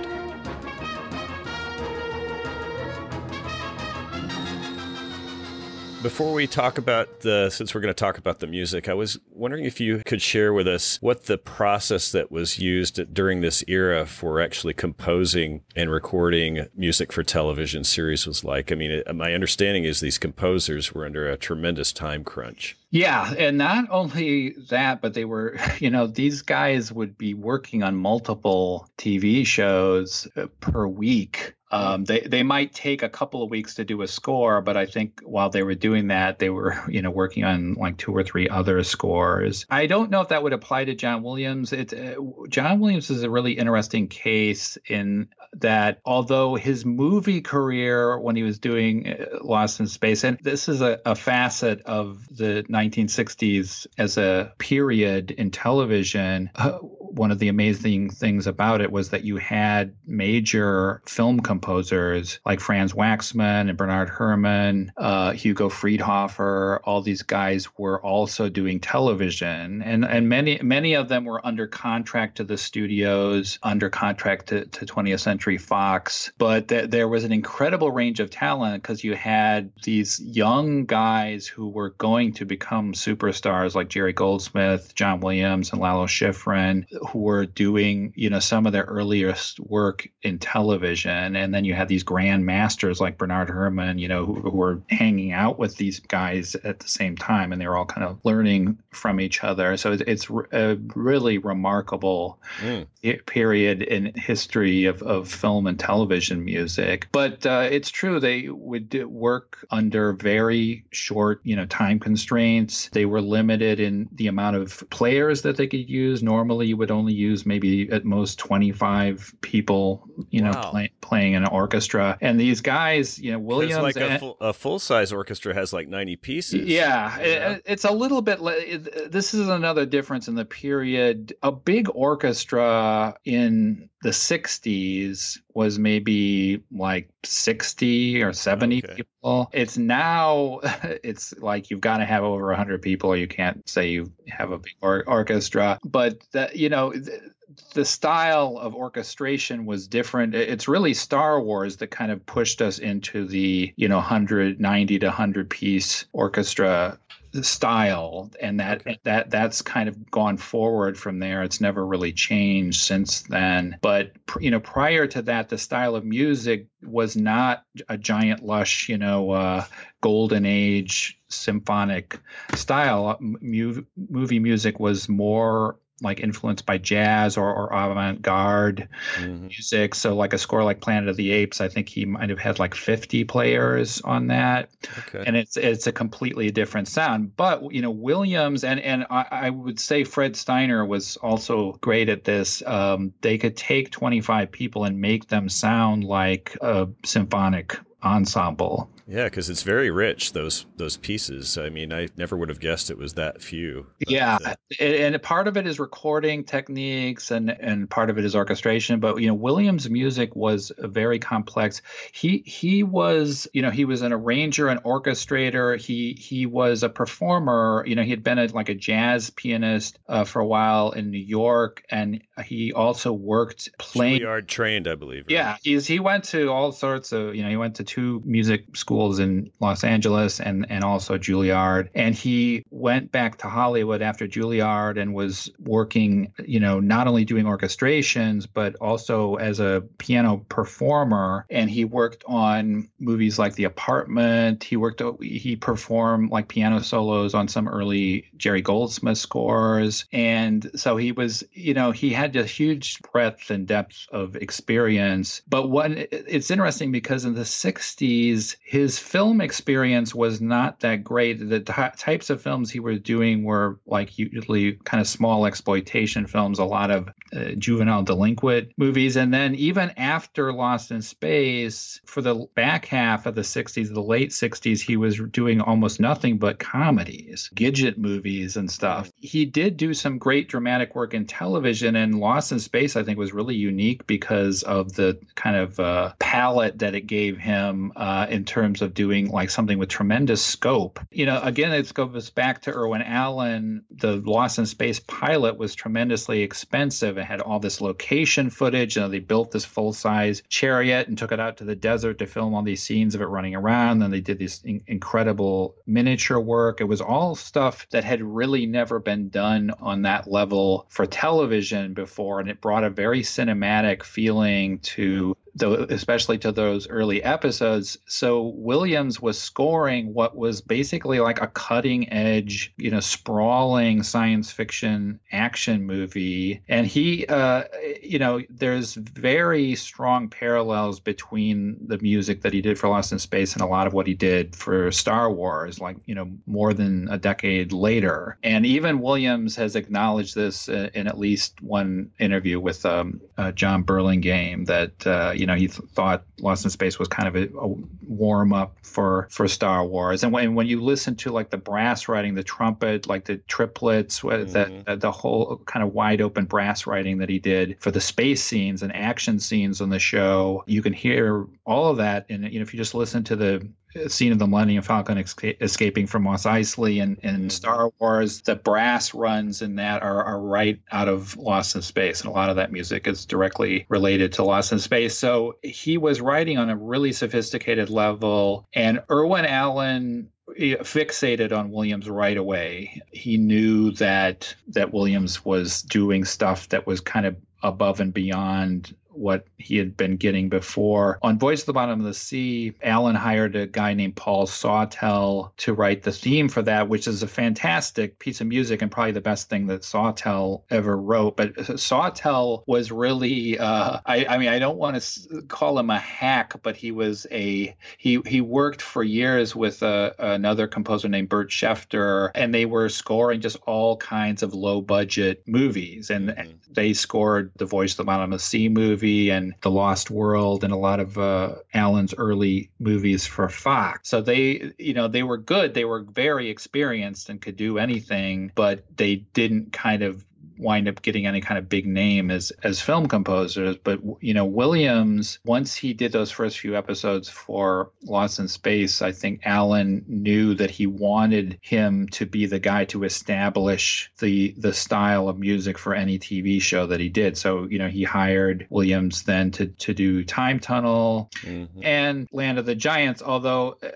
Before we talk about the, since we're going to talk about the music, I was wondering if you could share with us what the process that was used during this era for actually composing and recording music for television series was like. I mean, my understanding is these composers were under a tremendous time crunch. Yeah, and not only that, but they were, [laughs] you know, these guys would be working on multiple TV shows uh, per week um, they they might take a couple of weeks to do a score, but I think while they were doing that, they were [laughs] you know working on like two or three other scores. I don't know if that would apply to John Williams. It uh, John Williams is a really interesting case in that although his movie career when he was doing uh, Lost in Space, and this is a, a facet of the 1960s as a period in television. Uh, one of the amazing things about it was that you had major film companies composers like Franz Waxman and Bernard Herrmann, uh, Hugo Friedhofer. All these guys were also doing television, and and many many of them were under contract to the studios, under contract to, to 20th Century Fox. But th- there was an incredible range of talent because you had these young guys who were going to become superstars like Jerry Goldsmith, John Williams, and Lalo Schifrin, who were doing you know some of their earliest work in television, and then you had these grand masters like Bernard Herrmann, you know, who, who were hanging out with these guys at the same time, and they were all kind of learning from each other. So it's, it's a really remarkable mm. period in history of, of film and television music. But uh, it's true they would work under very short, you know, time constraints. They were limited in the amount of players that they could use. Normally, you would only use maybe at most 25 people, you know, play, playing in an orchestra. And these guys, you know, Williams. Like a, full, a full size orchestra has like 90 pieces. Yeah, it, it's a little bit. This is another difference in the period. A big orchestra in the 60s was maybe like 60 or 70 okay. people. It's now, [laughs] it's like you've got to have over 100 people or you can't say you have a big or- orchestra. But, that, you know, th- the style of orchestration was different. It's really Star Wars that kind of pushed us into the, you know, 190 to 100 piece orchestra style and that okay. that that's kind of gone forward from there it's never really changed since then but you know prior to that the style of music was not a giant lush you know uh, golden age symphonic style movie music was more like influenced by jazz or, or avant-garde mm-hmm. music so like a score like planet of the apes i think he might have had like 50 players on that okay. and it's it's a completely different sound but you know williams and and i, I would say fred steiner was also great at this um, they could take 25 people and make them sound like a symphonic ensemble yeah, because it's very rich those those pieces. I mean, I never would have guessed it was that few. Yeah, uh, and part of it is recording techniques, and and part of it is orchestration. But you know, Williams' music was very complex. He he was you know he was an arranger, an orchestrator. He he was a performer. You know, he had been a, like a jazz pianist uh, for a while in New York, and he also worked playing. Juilliard trained, I believe. Right? Yeah, he's he went to all sorts of you know he went to two music schools in Los Angeles and, and also Juilliard. And he went back to Hollywood after Juilliard and was working, you know, not only doing orchestrations, but also as a piano performer. And he worked on movies like The Apartment. He worked, he performed like piano solos on some early Jerry Goldsmith scores. And so he was, you know, he had a huge breadth and depth of experience. But what it's interesting because in the 60s, his his film experience was not that great. The t- types of films he was doing were like usually kind of small exploitation films, a lot of uh, juvenile delinquent movies. And then even after Lost in Space, for the back half of the 60s, the late 60s, he was doing almost nothing but comedies, Gidget movies, and stuff. He did do some great dramatic work in television, and Lost in Space, I think, was really unique because of the kind of uh, palette that it gave him uh, in terms terms of doing like something with tremendous scope. You know, again, it goes back to Irwin Allen. The Lost in Space pilot was tremendously expensive. It had all this location footage. You know, they built this full size chariot and took it out to the desert to film all these scenes of it running around. Then they did this in- incredible miniature work. It was all stuff that had really never been done on that level for television before. And it brought a very cinematic feeling to especially to those early episodes. So Williams was scoring what was basically like a cutting edge, you know, sprawling science fiction action movie. And he, uh, you know, there's very strong parallels between the music that he did for Lost in Space and a lot of what he did for Star Wars, like, you know, more than a decade later. And even Williams has acknowledged this uh, in at least one interview with um, uh, Jon Burlingame that, uh, you know, he th- thought Lost in Space was kind of a, a warm up for for Star Wars. And when when you listen to like the brass writing, the trumpet, like the triplets, mm-hmm. the the whole kind of wide open brass writing that he did for the space scenes and action scenes on the show, you can hear all of that. And you know, if you just listen to the scene of the Millennium Falcon escaping from Mos Eisley and, and mm-hmm. Star Wars, the brass runs in that are, are right out of Lost in Space. And a lot of that music is directly related to Lost in Space. So he was writing on a really sophisticated level. And Irwin Allen fixated on Williams right away. He knew that that Williams was doing stuff that was kind of above and beyond what he had been getting before. On Voyage to the Bottom of the Sea, Allen hired a guy named Paul Sawtell to write the theme for that, which is a fantastic piece of music and probably the best thing that Sawtell ever wrote. But Sawtell was really, uh, I, I, mean, I don't want to call him a hack, but he was a, he, he worked for years with a, uh, another composer named Bert Schefter, and they were scoring just all kinds of low budget movies. And, and mm-hmm. they scored the Voyage to the Bottom of the Sea movie movie and The Lost World and a lot of uh, early movies for Fox. So they, you know, they were good. They were very experienced and could do anything, but they didn't kind of wind up getting any kind of big name as as film composers. But you know, Williams, once he did those first few episodes for Lost in Space, I think Allen knew that he wanted him to be the guy to establish the the style of music for any TV show that he did. So you know, he hired Williams then to to do Time Tunnel mm-hmm. and Land of the Giants. Although uh,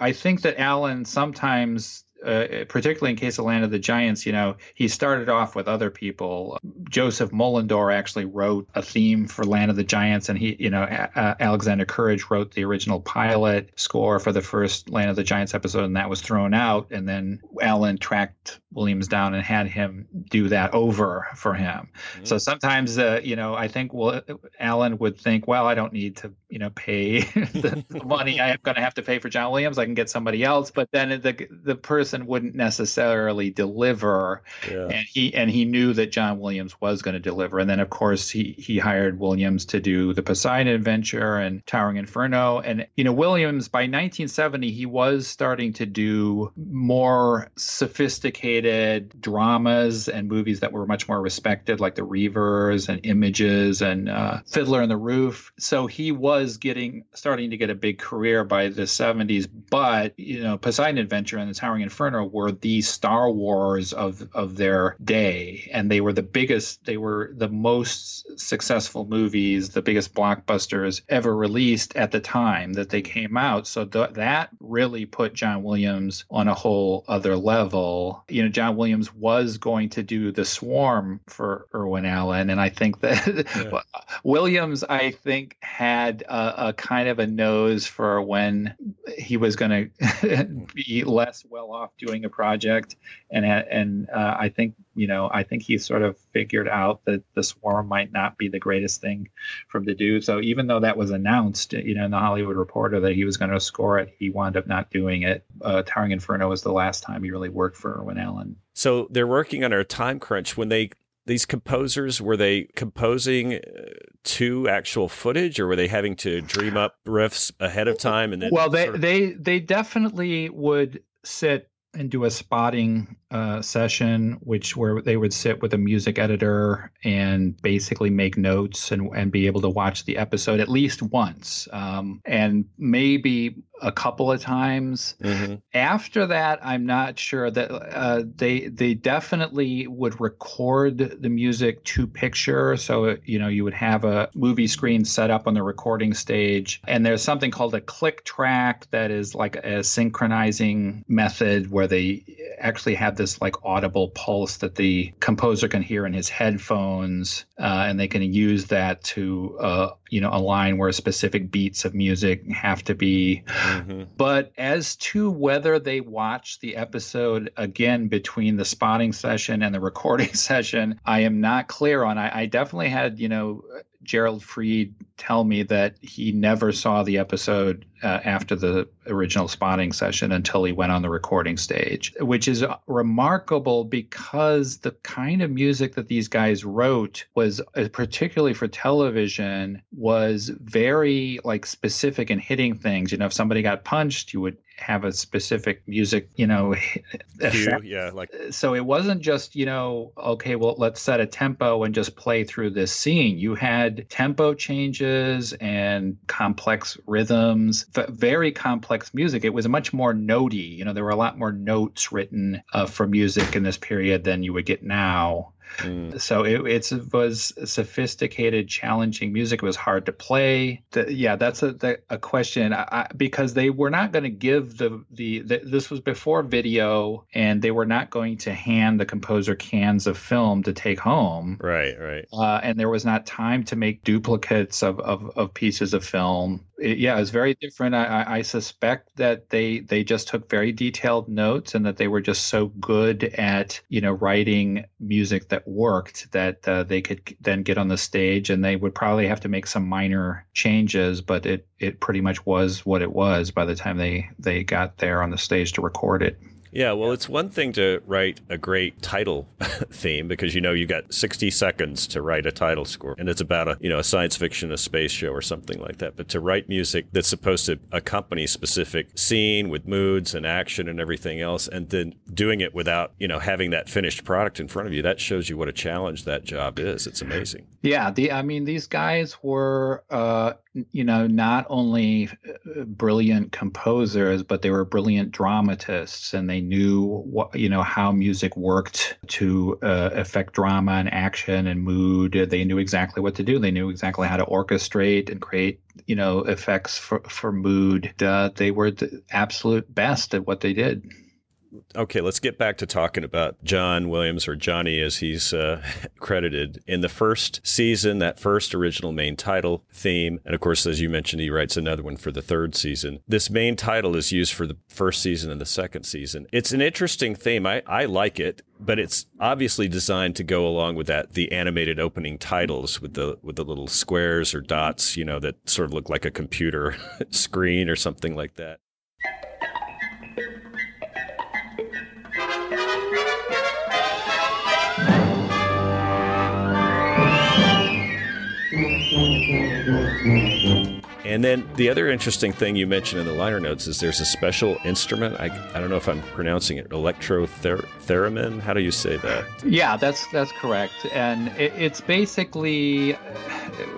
I think that Allen sometimes uh, particularly in case of Land of the Giants, you know, he started off with other people. Joseph Mullendore actually wrote a theme for Land of the Giants, and he, you know, a- Alexander Courage wrote the original pilot score for the first Land of the Giants episode, and that was thrown out. And then Allen tracked Williams down and had him do that over for him. Mm-hmm. So sometimes, uh, you know, I think well, Allen would think, well, I don't need to, you know, pay [laughs] the money I am going to have to pay for John Williams. I can get somebody else. But then the the person wouldn't necessarily deliver, yeah. and he and he knew that John Williams was going to deliver. And then, of course, he he hired Williams to do the Poseidon Adventure and Towering Inferno. And you know, Williams by 1970 he was starting to do more sophisticated dramas and movies that were much more respected, like The Reivers and Images and uh, Fiddler on the Roof. So he was getting starting to get a big career by the 70s. But you know, Poseidon Adventure and The Towering Inferno were the Star Wars of of their day, and they were the biggest. They were the most successful movies, the biggest blockbusters ever released at the time that they came out. So th- that really put John Williams on a whole other level. You know know, John Williams was going to do the Swarm for Irwin Allen, and I think that [laughs] yeah. Williams, I think, had a, a, kind of a nose for when he was going [laughs] to be less well off doing a project, and and uh, I think you know, I think he sort of figured out that the swarm might not be the greatest thing for him to do. So even though that was announced, you know, in the Hollywood Reporter that he was going to score it, he wound up not doing it. Uh, Towering Inferno was the last time he really worked for Irwin Allen. So they're working under a time crunch when they these composers were they composing uh, to actual footage or were they having to dream up riffs ahead of time and then well they sort of... they they definitely would sit and do a spotting uh, session, which where they would sit with a music editor and basically make notes and, and be able to watch the episode at least once, um, and maybe a couple of times. Mm-hmm. After that, I'm not sure that uh, they they definitely would record the music to picture. So you know you would have a movie screen set up on the recording stage, and there's something called a click track that is like a synchronizing method where they actually have this like audible pulse that the composer can hear in his headphones, uh, and they can use that to uh, you know align where specific beats of music have to be. Mm-hmm. But as to whether they watch the episode again between the spotting session and the recording [laughs] session, I am not clear on. I, I definitely had you know Gerald Fried tell me that he never saw the episode uh, after the original spotting session until he went on the recording stage, which is remarkable because the kind of music that these guys wrote was, uh, particularly for television, was very like specific and hitting things. You know, if somebody got punched, you would have a specific music, you know, [laughs] Cue, yeah, like so it wasn't just, you know, okay, well, let's set a tempo and just play through this scene. You had tempo changes and complex rhythms, very complex music. It was much more notey. You know, there were a lot more notes written uh, for music in this period than you would get now. Mm. So it, it was sophisticated, challenging music. It was hard to play. The, yeah, that's a, the, a question I, because they were not going to give the, the, the this was before video, and they were not going to hand the composer cans of film to take home. Right, right. Uh, and there was not time to make duplicates of of, of pieces of film it, yeah, very different. I, I, suspect that they they just took very detailed notes and that they were just so good at you know writing music that worked that uh, they could then get on the stage and they would probably have to make some minor changes, but it it pretty much was what it was by the time they they got there on the stage to record it. Yeah, well, it's one thing to write a great title [laughs] theme because you know you got 60 seconds to write a title score and it's about a, you know, a science fiction, a space show or something like that. But to write music that's supposed to accompany specific scene with moods and action and everything else and then doing it without, you know, having that finished product in front of you, that shows you what a challenge that job is. It's amazing. Yeah, the I mean these guys were uh you know, not only uh, brilliant composers, but they were brilliant dramatists, and they knew what you know how music worked to uh, affect drama and action and mood. They knew exactly what to do. They knew exactly how to orchestrate and create you know effects for for mood. Uh, they were the absolute best at what they did okay, let's get back to talking about John Williams or Johnny as he's uh, [laughs] credited in the first season, that first original main title theme. And of course, as you mentioned, he writes another one for the third season. This main title is used for the first season and the second season. It's an interesting theme. I, I like it, but it's obviously designed to go along with that, the animated opening titles with the, with the little squares or dots, you know, that sort of look like a computer [laughs] screen or something like that. And then the other interesting thing you mentioned in the liner notes is there's a special instrument. I, I don't know if I'm pronouncing it electrotheremin. How do you say that? Yeah, that's that's correct. And it, it's basically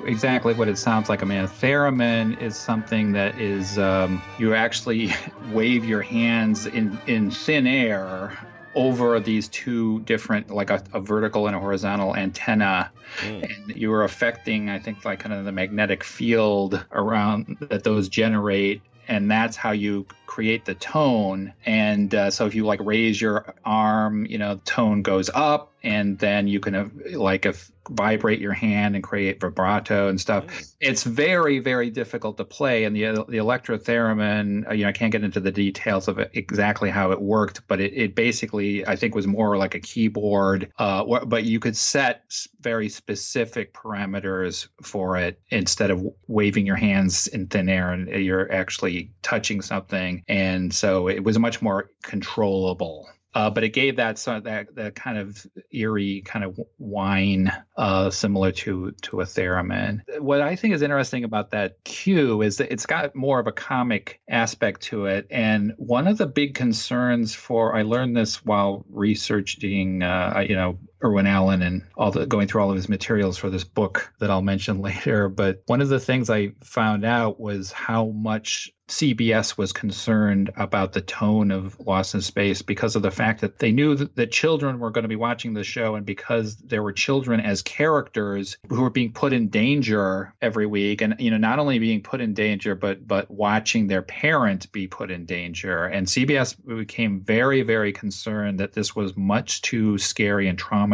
exactly what it sounds like. I mean, a theremin is something that is um, you actually [laughs] wave your hands in in thin air over these two different, like a, a vertical and a horizontal antenna, mm. and you were affecting, I think, like kind of the magnetic field around that those generate, and that's how you create the tone. And uh, so if you like raise your arm, you know, tone goes up, and then you can uh, like if vibrate your hand and create vibrato and stuff. Mm. It's very, very difficult to play. And the the electrotheremin, uh, you know, I can't get into the details of it, exactly how it worked, but it, it basically, I think, was more like a keyboard. Uh, but you could set very specific parameters for it instead of waving your hands in thin air and you're actually touching something. And so it was much more controllable. Uh, but it gave that so that that kind of eerie kind of whine, uh, similar to to a theremin. What I think is interesting about that cue is that it's got more of a comic aspect to it. And one of the big concerns for I learned this while researching, uh, you know, Irwin Allen and all the going through all of his materials for this book that I'll mention [laughs] later. But one of the things I found out was how much CBS was concerned about the tone of Lost in Space because of the fact that they knew that, that children were going to be watching the show, and because there were children as characters who were being put in danger every week, and you know not only being put in danger, but but watching their parent be put in danger. And CBS became very very concerned that this was much too scary and traumatizing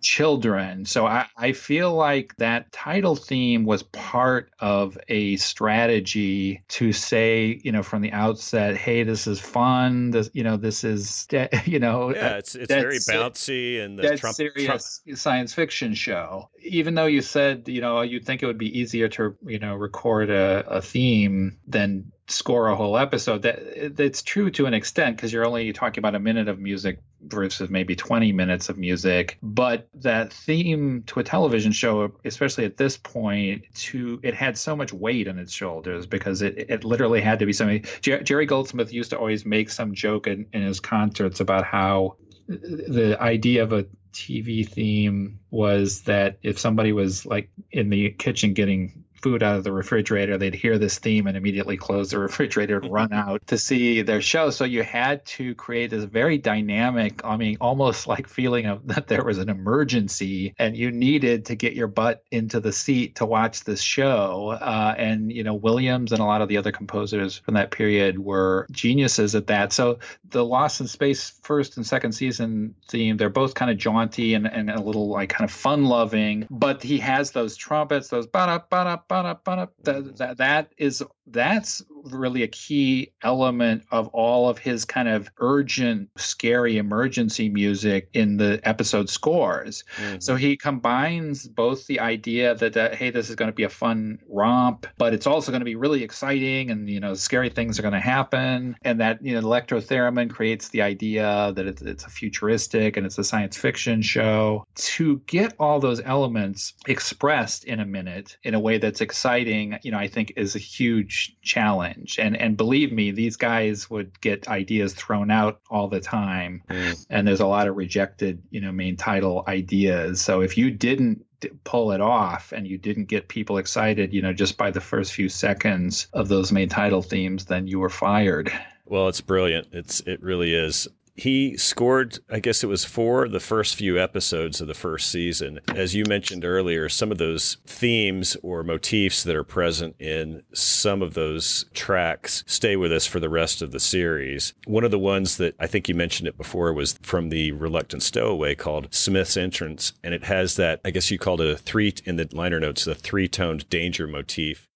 children. So I, I feel like that title theme was part of a strategy to say, you know, from the outset, hey, this is fun. This, you know, this is, [laughs] you know, yeah, it's it's very uh, bouncy and the Trump, serious Trump. science fiction show. Even though you said, you know, you'd think it would be easier to, you know, record a, a theme than score a whole episode that that's true to an extent because you're only talking about a minute of music versus maybe 20 minutes of music. But that theme to a television show especially at this point to it had so much weight on its shoulders because it, it literally had to be something jerry goldsmith used to always make some joke in, in his concerts about how the idea of a TV theme was that if somebody was like in the kitchen getting food out of the refrigerator, they'd hear this theme and immediately close the [laughs] refrigerator and run out to see their show. So you had to create this very dynamic, I mean, almost like feeling of [laughs] that there was an emergency and you needed to get your butt into the seat to watch this show. Uh, and, you know, Williams and a lot of the other composers from that period were geniuses at that. So the Lost in Space first and second season theme, they're both kind of jaunty and, and a little like kind of fun loving, but he has those trumpets, those ba da ba da that, that, mm-hmm. that is that's really a key element of all of his kind of urgent, scary emergency music in the episode scores. Mm-hmm. So he combines both the idea that, that hey, this is going to be a fun romp, but it's also going to be really exciting and you know scary things are going to happen, and that you know Electro Theremin creates the idea that it's, it's a futuristic and it's a science fiction show. To get all those elements expressed in a minute in a way that's exciting, you know, I think is a huge challenge. And and believe me, these guys would get ideas thrown out all the time. Mm. And there's a lot of rejected, you know, main title ideas. So if you didn't pull it off and you didn't get people excited, you know, just by the first few seconds of those main title themes, then you were fired. Well, it's brilliant. It's it really is he scored, I guess it was for the first few episodes of the first season. As you mentioned earlier, some of those themes or motifs that are present in some of those tracks stay with us for the rest of the series. One of the ones that I think you mentioned it before was from the Reluctant Stowaway called Smith's Entrance. And it has that, I guess you called it a three in the liner notes, the three toned danger motif.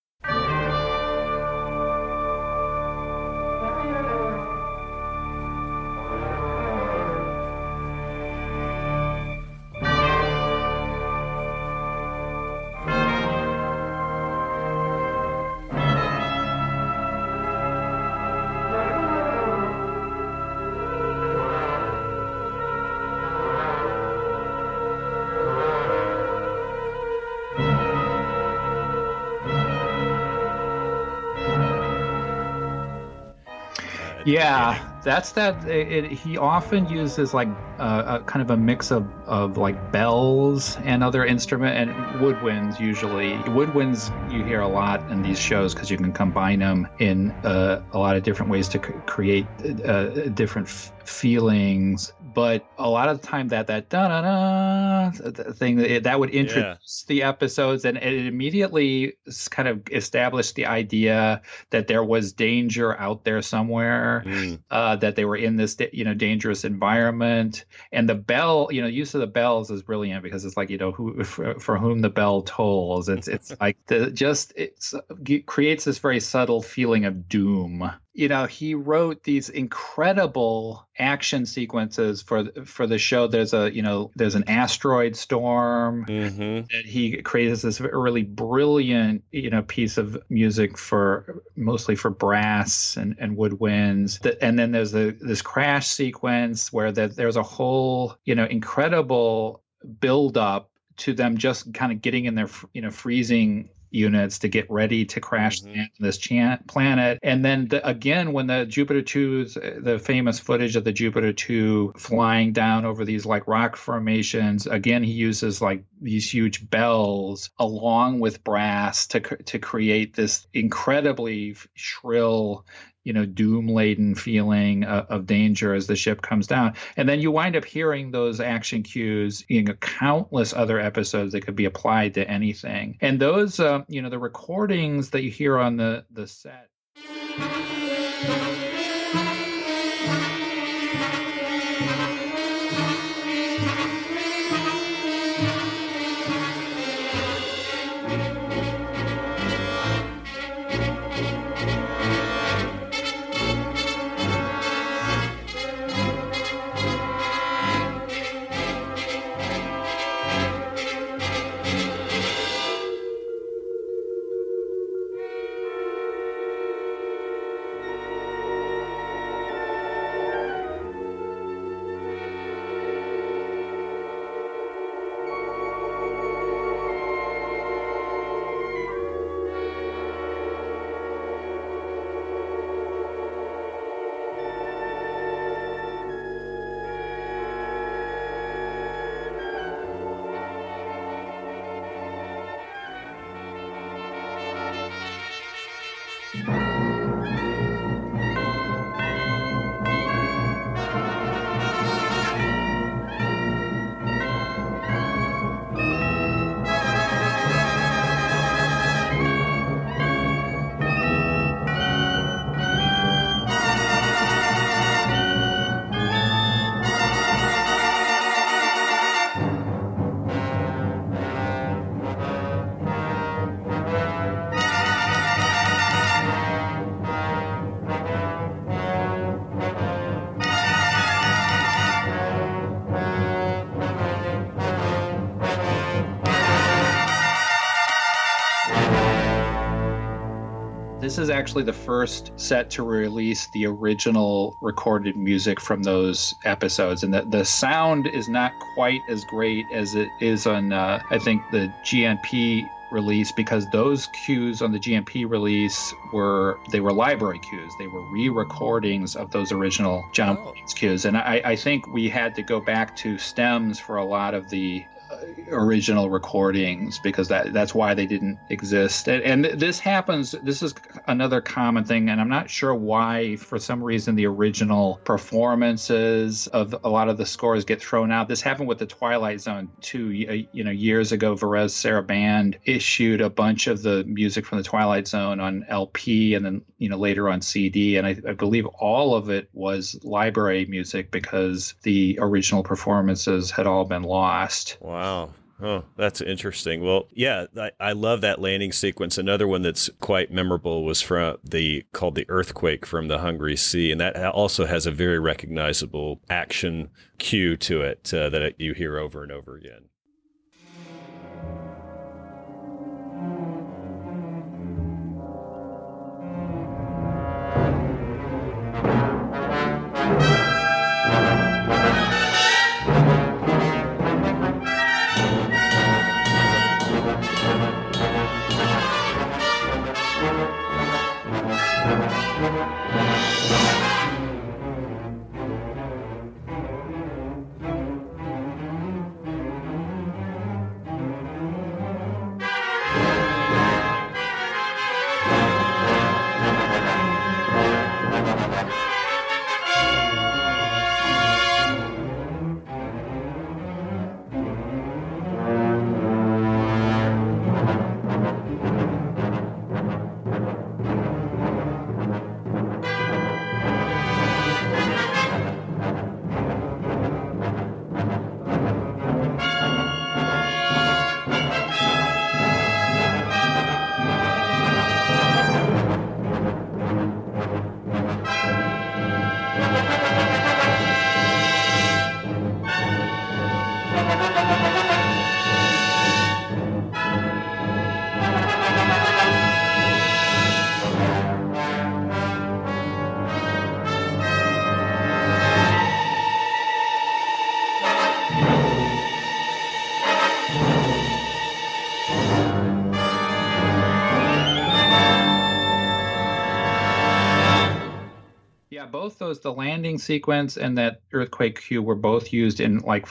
Yeah, that's that. It, it, he often uses like uh, a kind of a mix of, of like bells and other instrument and woodwinds. Usually, woodwinds you hear a lot in these shows because you can combine them in uh, a lot of different ways to c- create uh, different f- feelings but a lot of the time that that da da da thing that would introduce yeah. the episodes and it immediately kind of established the idea that there was danger out there somewhere mm. uh, that they were in this you know dangerous environment and the bell you know use of the bells is brilliant because it's like you know who for, for whom the bell tolls it's it's [laughs] like the just it's it creates this very subtle feeling of doom you know, he wrote these incredible action sequences for for the show. There's a you know there's an asteroid storm mm-hmm. that he creates this really brilliant you know piece of music for mostly for brass and, and woodwinds. And then there's a, this crash sequence where the, there's a whole you know incredible build up to them just kind of getting in their you know freezing units to get ready to crash mm-hmm. this planet. And then the, again, when the Jupiter 2s, the famous footage of the Jupiter 2 flying down over these like rock formations, again, he uses like these huge bells along with brass to, to create this incredibly shrill you know doom laden feeling of, danger as the ship comes down. And then you wind up hearing those action cues in countless other episodes that could be applied to anything. And those uh, you know the recordings that you hear on the the set actually the first set to release the original recorded music from those episodes, and the, the sound is not quite as great as it is on, uh, I think, the GNP release because those cues on the GNP release were they were library cues. They were re-recordings of those original John oh. Williams cues, and I, I think we had to go back to stems for a lot of the original recordings because that that's why they didn't exist. And, and, this happens. This is another common thing, and I'm not sure why. For some reason, the original performances of a lot of the scores get thrown out. This happened with the Twilight Zone too. Uh, you know, years ago, Varèse Sarabande issued a bunch of the music from the Twilight Zone on LP, and then you know later on CD. And I, I believe all of it was library music because the original performances had all been lost. Wow. Oh, that's interesting. Well, yeah, I, I, love that landing sequence. Another one that's quite memorable was from the called the earthquake from the Hungry Sea, and that also has a very recognizable action cue to it uh, that you hear over and over again. Those the landing sequence and that earthquake cue were both used in like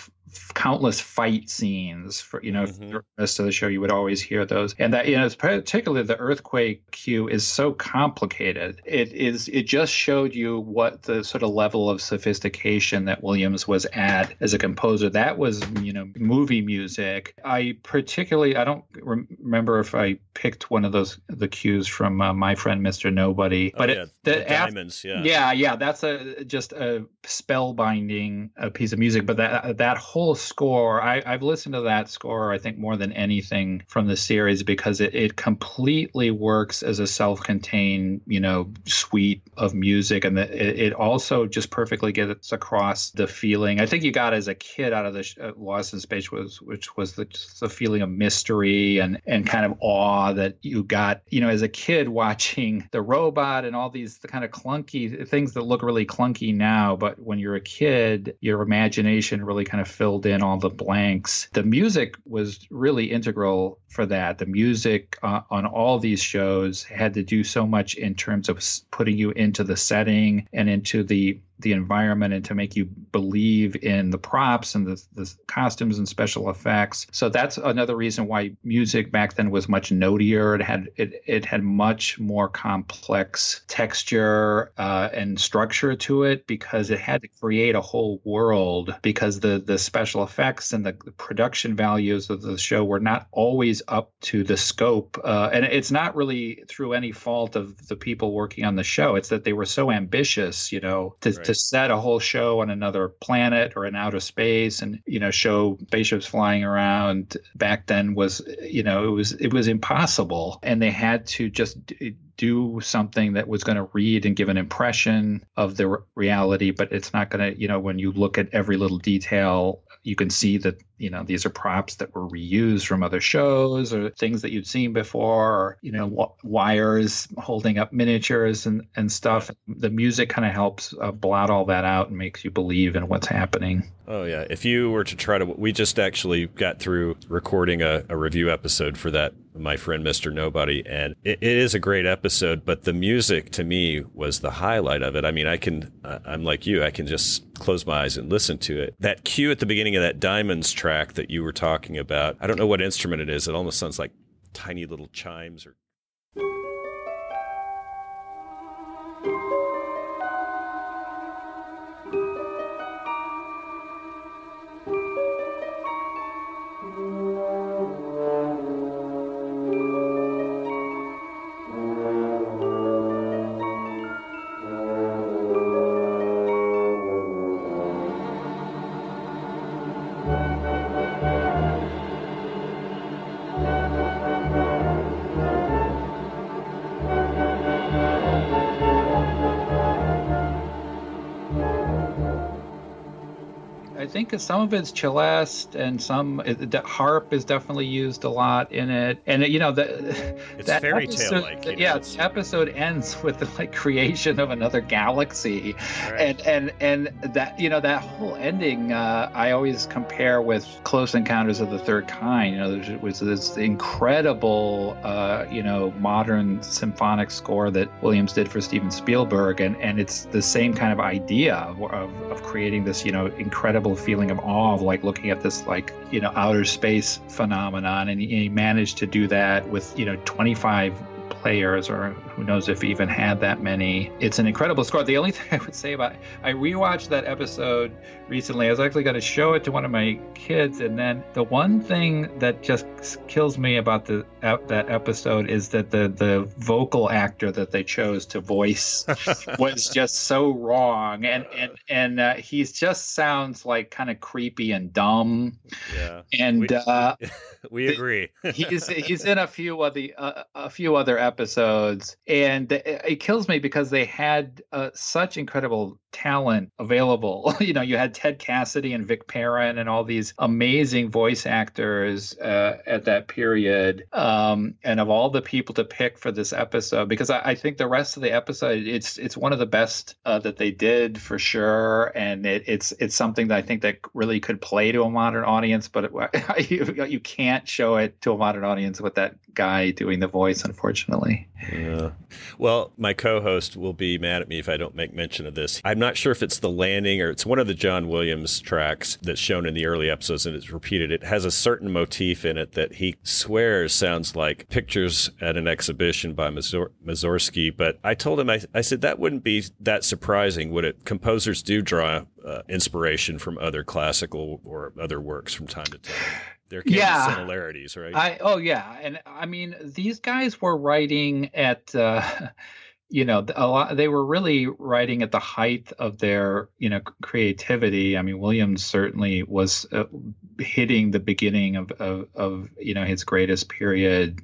countless fight scenes for you know mm-hmm. the rest of the show you would always hear those. And that you know particularly the earthquake cue is so complicated. It is it just showed you what the sort of level of sophistication that williams was at as a composer. That was you know movie music. I particularly i don't remember if i picked one of those the cues from uh, my friend mr nobody oh, but yeah. it, the, the diamonds yeah. yeah yeah that's a just a spellbinding a piece of music but that that whole whole score, I, have listened to that score, I think, more than anything from the series because it, it completely works as a self contained, you know, suite of music. And the, it, it, also just perfectly gets across the feeling I think you got as a kid out of the uh, Lost in Space, was, which was the, the feeling of mystery and, and kind of awe that you got, you know, as a kid watching the robot and all these the kind of clunky things that look really clunky now. But when you're a kid, your imagination really kind of fills filled in all the blanks. The music was really integral for that. The music uh, on all these shows had to do so much in terms of putting you into the setting and into the the environment and to make you believe in the props and the, the costumes and special effects. So that's another reason why music back then was much notier. It had it it had much more complex texture uh, and structure to it because it had to create a whole world because the the special effects and the, the production values of the show were not always up to the scope. Uh, and it's not really through any fault of the people working on the show. It's that they were so ambitious, you know, to, right. To set a whole show on another planet or in outer space and, you know, show spaceships flying around back then was, you know, it was, it was impossible. And they had to just do something that was going to read and give an impression of the reality, but it's not going to, you know, when you look at every little detail, you can see that you know these are props that were reused from other shows or things that you'd seen before, or you know wires holding up miniatures and and stuff. The music kind of helps uh, blot all that out and makes you believe in what's happening. Oh yeah, if you were to try to, we just actually got through recording a, a review episode for that. My friend Mr. Nobody, and it, it is a great episode, but the music to me was the highlight of it. I mean, I can, I'm like you, I can just close my eyes and listen to it. That cue at the beginning of that Diamonds track that you were talking about, I don't know what instrument it is. It almost sounds like tiny little chimes or think some of it's celeste and some the harp is definitely used a lot in it. And you know the it's that fairy tale like. Yeah, know, the episode ends [laughs] with the like creation of another galaxy, right. and and and that you know that whole ending uh, I always compare with Close Encounters of the Third Kind. You know, there was this incredible uh, you know modern symphonic score that Williams did for Steven Spielberg, and and it's the same kind of idea of, of, of creating this you know incredible feeling of awe of like looking at this like you know outer space phenomenon and he, he managed to do that with you know 25 players, or who knows if he even had that many. It's an incredible score. The only [laughs] thing I would say about it, I rewatched that episode recently. I was actually going to show it to one of my kids, and then the one thing that just kills me about the that episode is that the the vocal actor that they chose to voice [laughs] was just so wrong, and and and uh, he just sounds like kind of creepy and dumb. Yeah, and we, uh, [laughs] we agree. he's he's in a few of the uh, a few other episodes, and it kills me because they had uh, such incredible talent available. [laughs] you know, you had Ted Cassidy and Vic Perrin and all these amazing voice actors uh, at that period. Um, and of all the people to pick for this episode, because I, I, think the rest of the episode, it's it's one of the best uh, that they did for sure, and it, it's it's something that I think that really could play to a modern audience, but it, [laughs] you, you can't show it to a modern audience with that guy doing the voice, unfortunately. Yeah. Well, my co-host will be mad at me if I don't make mention of this. I'm not sure if it's the landing or it's one of the John Williams tracks that's shown in the early episodes and it's repeated. It has a certain motif in it that he swears sounds like pictures at an exhibition by Mazur- Mussorgsky. But I told him, I, I said that wouldn't be that surprising, would it? Composers do draw uh, inspiration from other classical or other works from time to time there can yeah. be similarities, right? I oh yeah, and I mean these guys were writing at uh, [laughs] you know a lot. They were really writing at the height of their you know creativity. I mean Williams certainly was uh, hitting the beginning of, of of you know his greatest period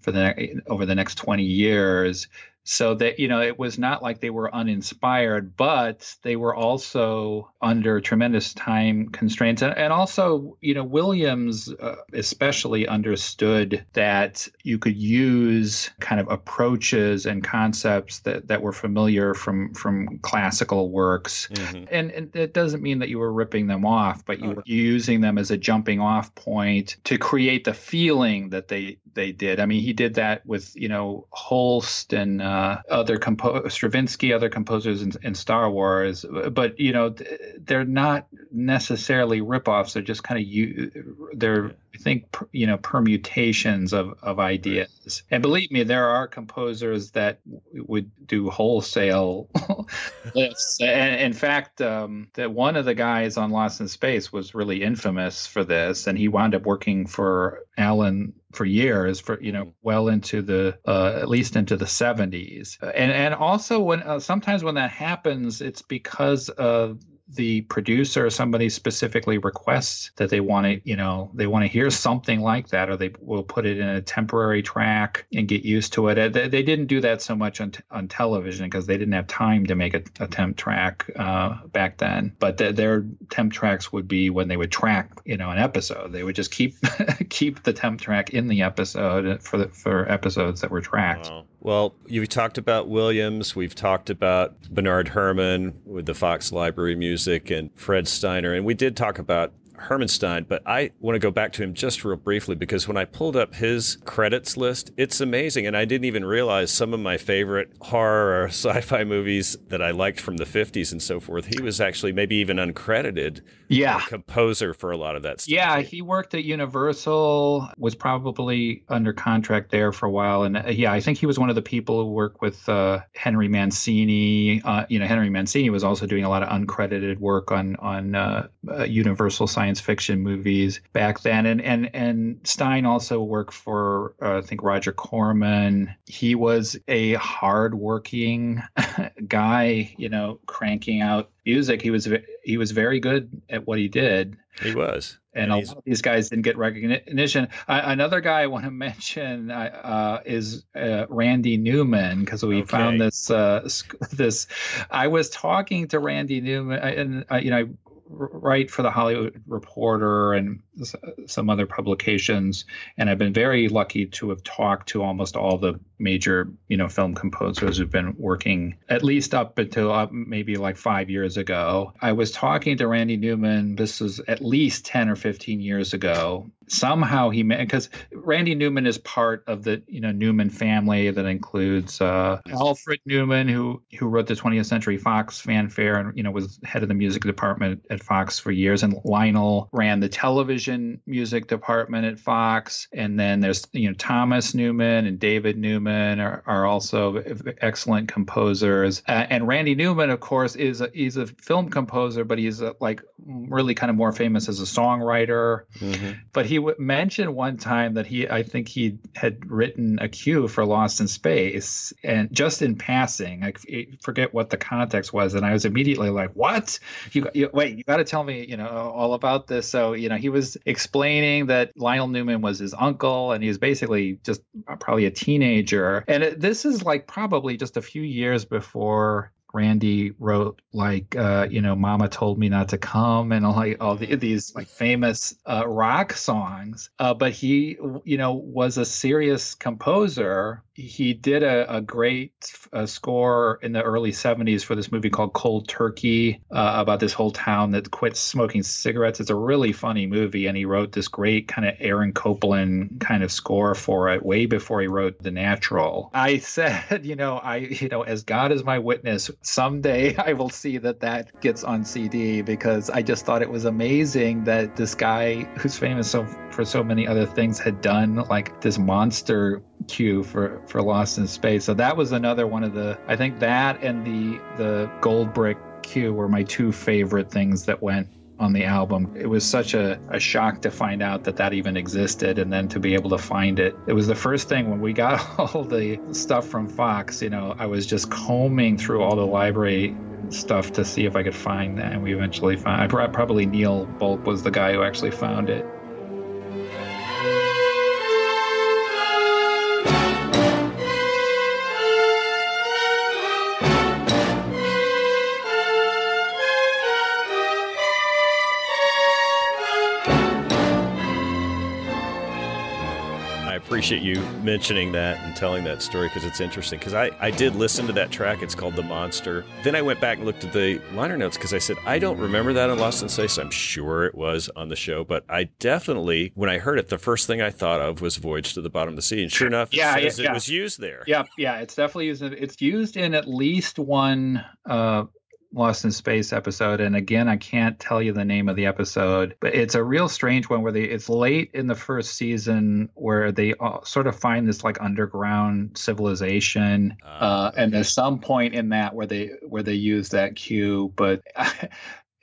for the over the next 20 years so that you know it was not like they were uninspired but they were also under tremendous time constraints. And, and also you know williams uh, especially understood that you could use kind of approaches and concepts that, that were familiar from from classical works. Mm-hmm. and, and it doesn't mean that you were ripping them off but you were using them as a jumping off point to create the feeling that they they did. I mean he did that with you know holst and uh, uh, other compo- Stravinsky, other composers in, in, Star Wars, but you know they're not necessarily ripoffs. They're just kind of you. They're I think you know permutations of of ideas. And believe me, there are composers that would do wholesale [laughs] lifts. And in fact, um, that one of the guys on Lost in Space was really infamous for this, and he wound up working for Allen for years, for you know, well into the uh, at least into the 70s. And and also when uh, sometimes when that happens, it's because of the producer or somebody specifically requests that they want to, you know, they want to hear something like that, or they will put it in a temporary track and get used to it. They, they didn't do that so much on, t- on television because they didn't have time to make a, a temp track uh, back then. But th- their temp tracks would be when they would track, you know, an episode. They would just keep [laughs] keep the temp track in the episode for the, for episodes that were tracked. Wow. Well, you've talked about Williams. We've talked about Bernard Herrmann with the Fox Library music and Fred Steiner. And we did talk about Herman Stein, but I want to go back to him just real briefly because when I pulled up his credits list, it's amazing. And I didn't even realize some of my favorite horror or [laughs] sci fi movies that I liked from the 50s and so forth. He was actually maybe even uncredited yeah. composer for a lot of that stuff. Yeah, he worked at Universal, was probably under contract there for a while. And uh, yeah, I think he was one of the people who worked with uh, Henry Mancini. Uh, you know, Henry Mancini was also doing a lot of uncredited work on, on uh, uh, Universal science science fiction movies back then. And and and Stein also worked for uh, I think Roger Corman. He was a hardworking [laughs] guy, you know, cranking out music. He was he was very good at what he did. He was. And, a lot of these guys didn't get recognition. Uh, another guy I want to [laughs] mention uh, is uh, Randy Newman because we okay. found this. Uh, [laughs] this, I was talking to Randy Newman, and uh, you know, write for the Hollywood Reporter and some other publications, and I've been very lucky to have talked to almost all the major, you know, film composers who've been working at least up until uh, maybe like five years ago. I was talking to Randy Newman. This was at least ten or fifteen years ago. Somehow he made because Randy Newman is part of the you know Newman family that includes uh, Alfred Newman, who who wrote the 20th Century Fox fanfare and you know was head of the music department at Fox for years, and Lionel ran the television music department at Fox, and then there's you know Thomas Newman and David Newman are, are also excellent composers, uh, and Randy Newman, of course, is a, he's a film composer, but he's a, like really kind of more famous as a songwriter. Mm-hmm. But he w- mentioned one time that he, I think he had written a cue for Lost in Space, and just in passing, I forget what the context was, and I was immediately like, "What? You, you wait? You got to tell me, you know, all about this." So, you know, he was explaining that Lionel Newman was his uncle, and he was basically just uh, probably a teenager, and it, this is like probably just a few years before Randy wrote like uh, you know Mama told me not to come and all, like all the, these like famous uh, rock songs. Uh, but he you know was a serious composer he did a, a great score in the early 70s for this movie called Cold Turkey uh, about this whole town that quits smoking cigarettes. It's a really funny movie, and he wrote this great kind of Aaron Copland kind of score for it way before he wrote The Natural. I [laughs] said, you know, I, you know, as God is my witness, someday [laughs] I will see that that gets on CD because I just thought it was amazing that this guy who's famous so, for so many other things had done like this monster cue for for Lost in Space. So that was another one of the I think that and the the Gold Brick cue were my two favorite things that went on the album. It was such a, a shock to find out that that even existed and then to be able to find it. It was the first thing when we got [laughs] all the stuff from Fox, you know, I was just combing through all the library stuff to see if I could find that and we eventually found I probably Neil Bulk was the guy who actually found it. Appreciate you mentioning that and telling that story because it's interesting. Because I, I did listen to that track. It's called The Monster. Then I went back and looked at the liner notes because I said, I don't remember that on Lost in Space. I'm sure it was on the show, but I definitely, when I heard it, the first thing I thought of was Voyage to the Bottom of the Sea. And sure enough, yeah, it, yeah, it was used there. Yeah, yeah, it's definitely used. It's used in at least one uh, Lost in Space episode, and again, I can't tell you the name of the episode, but it's a real strange one where they it's late in the first season where they sort of find this like underground civilization, uh, uh, and there's some point in that where they where they use that cue, but. [laughs]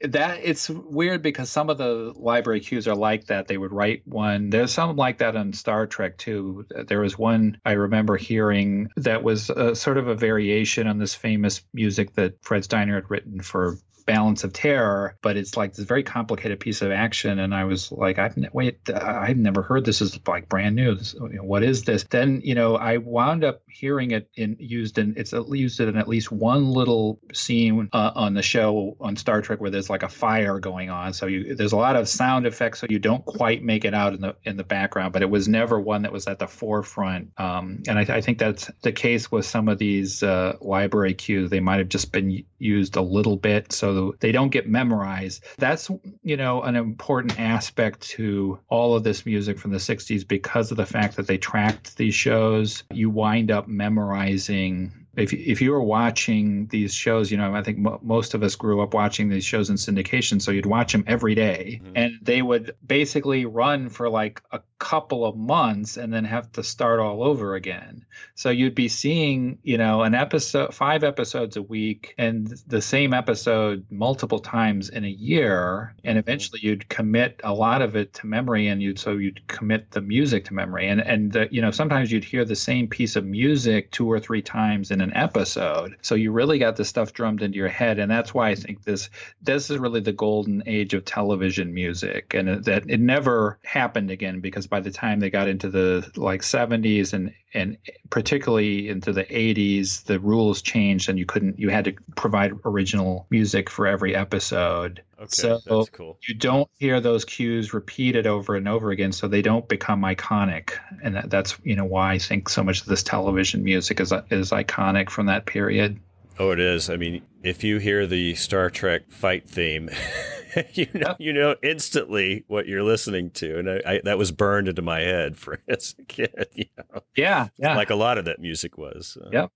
that it's weird because some of the library cues are like that. They would write one. There's some like that on Star Trek too. There was one I remember hearing that was a, sort of a variation on this famous music that Fred Steiner had written for balance of terror, but it's like this very complicated piece of action. And I was like, I've ne- wait, I've never heard this is like brand new. This, you know, what is this? Then you know, I wound up hearing it in used in it's used in at least one little scene uh, on the show on Star Trek where there's like a fire going on. So you there's a lot of sound effects, so you don't quite make it out in the in the background. But it was never one that was at the forefront. Um, and I, I, think that's the case with some of these uh, library cues. They might have just been used a little bit, so they don't get memorized. That's, you know, an important aspect to all of this music from the 60s because of the fact that they tracked these shows. You wind up memorizing if if you were watching these shows, you know, I think mo- most of us grew up watching these shows in syndication, so you'd watch them every day, mm-hmm. and they would basically run for like a couple of months and then have to start all over again. So you'd be seeing, you know, an episode, five episodes a week, and the same episode multiple times in a year, and mm-hmm. eventually you'd commit a lot of it to memory, and you'd so you'd commit the music to memory, and and the, you know sometimes you'd hear the same piece of music two or three times in an episode. So you really got the stuff drummed into your head, and that's why I think this this is really the golden age of television music, and that it never happened again because by the time they got into the like 70s and and particularly into the 80s, the rules changed, and you couldn't you had to provide original music for every episode. Okay, so that's cool. You don't hear those cues repeated over and over again, so they don't become iconic, and that, that's you know why I think so much of this television music is is iconic from that period. Oh, it is. I mean, if you hear the Star Trek fight theme, [laughs] you know you know instantly what you're listening to, and I, I, that was burned into my head for [laughs] as a kid. You know? Yeah, yeah. Like a lot of that music was. Uh, yep.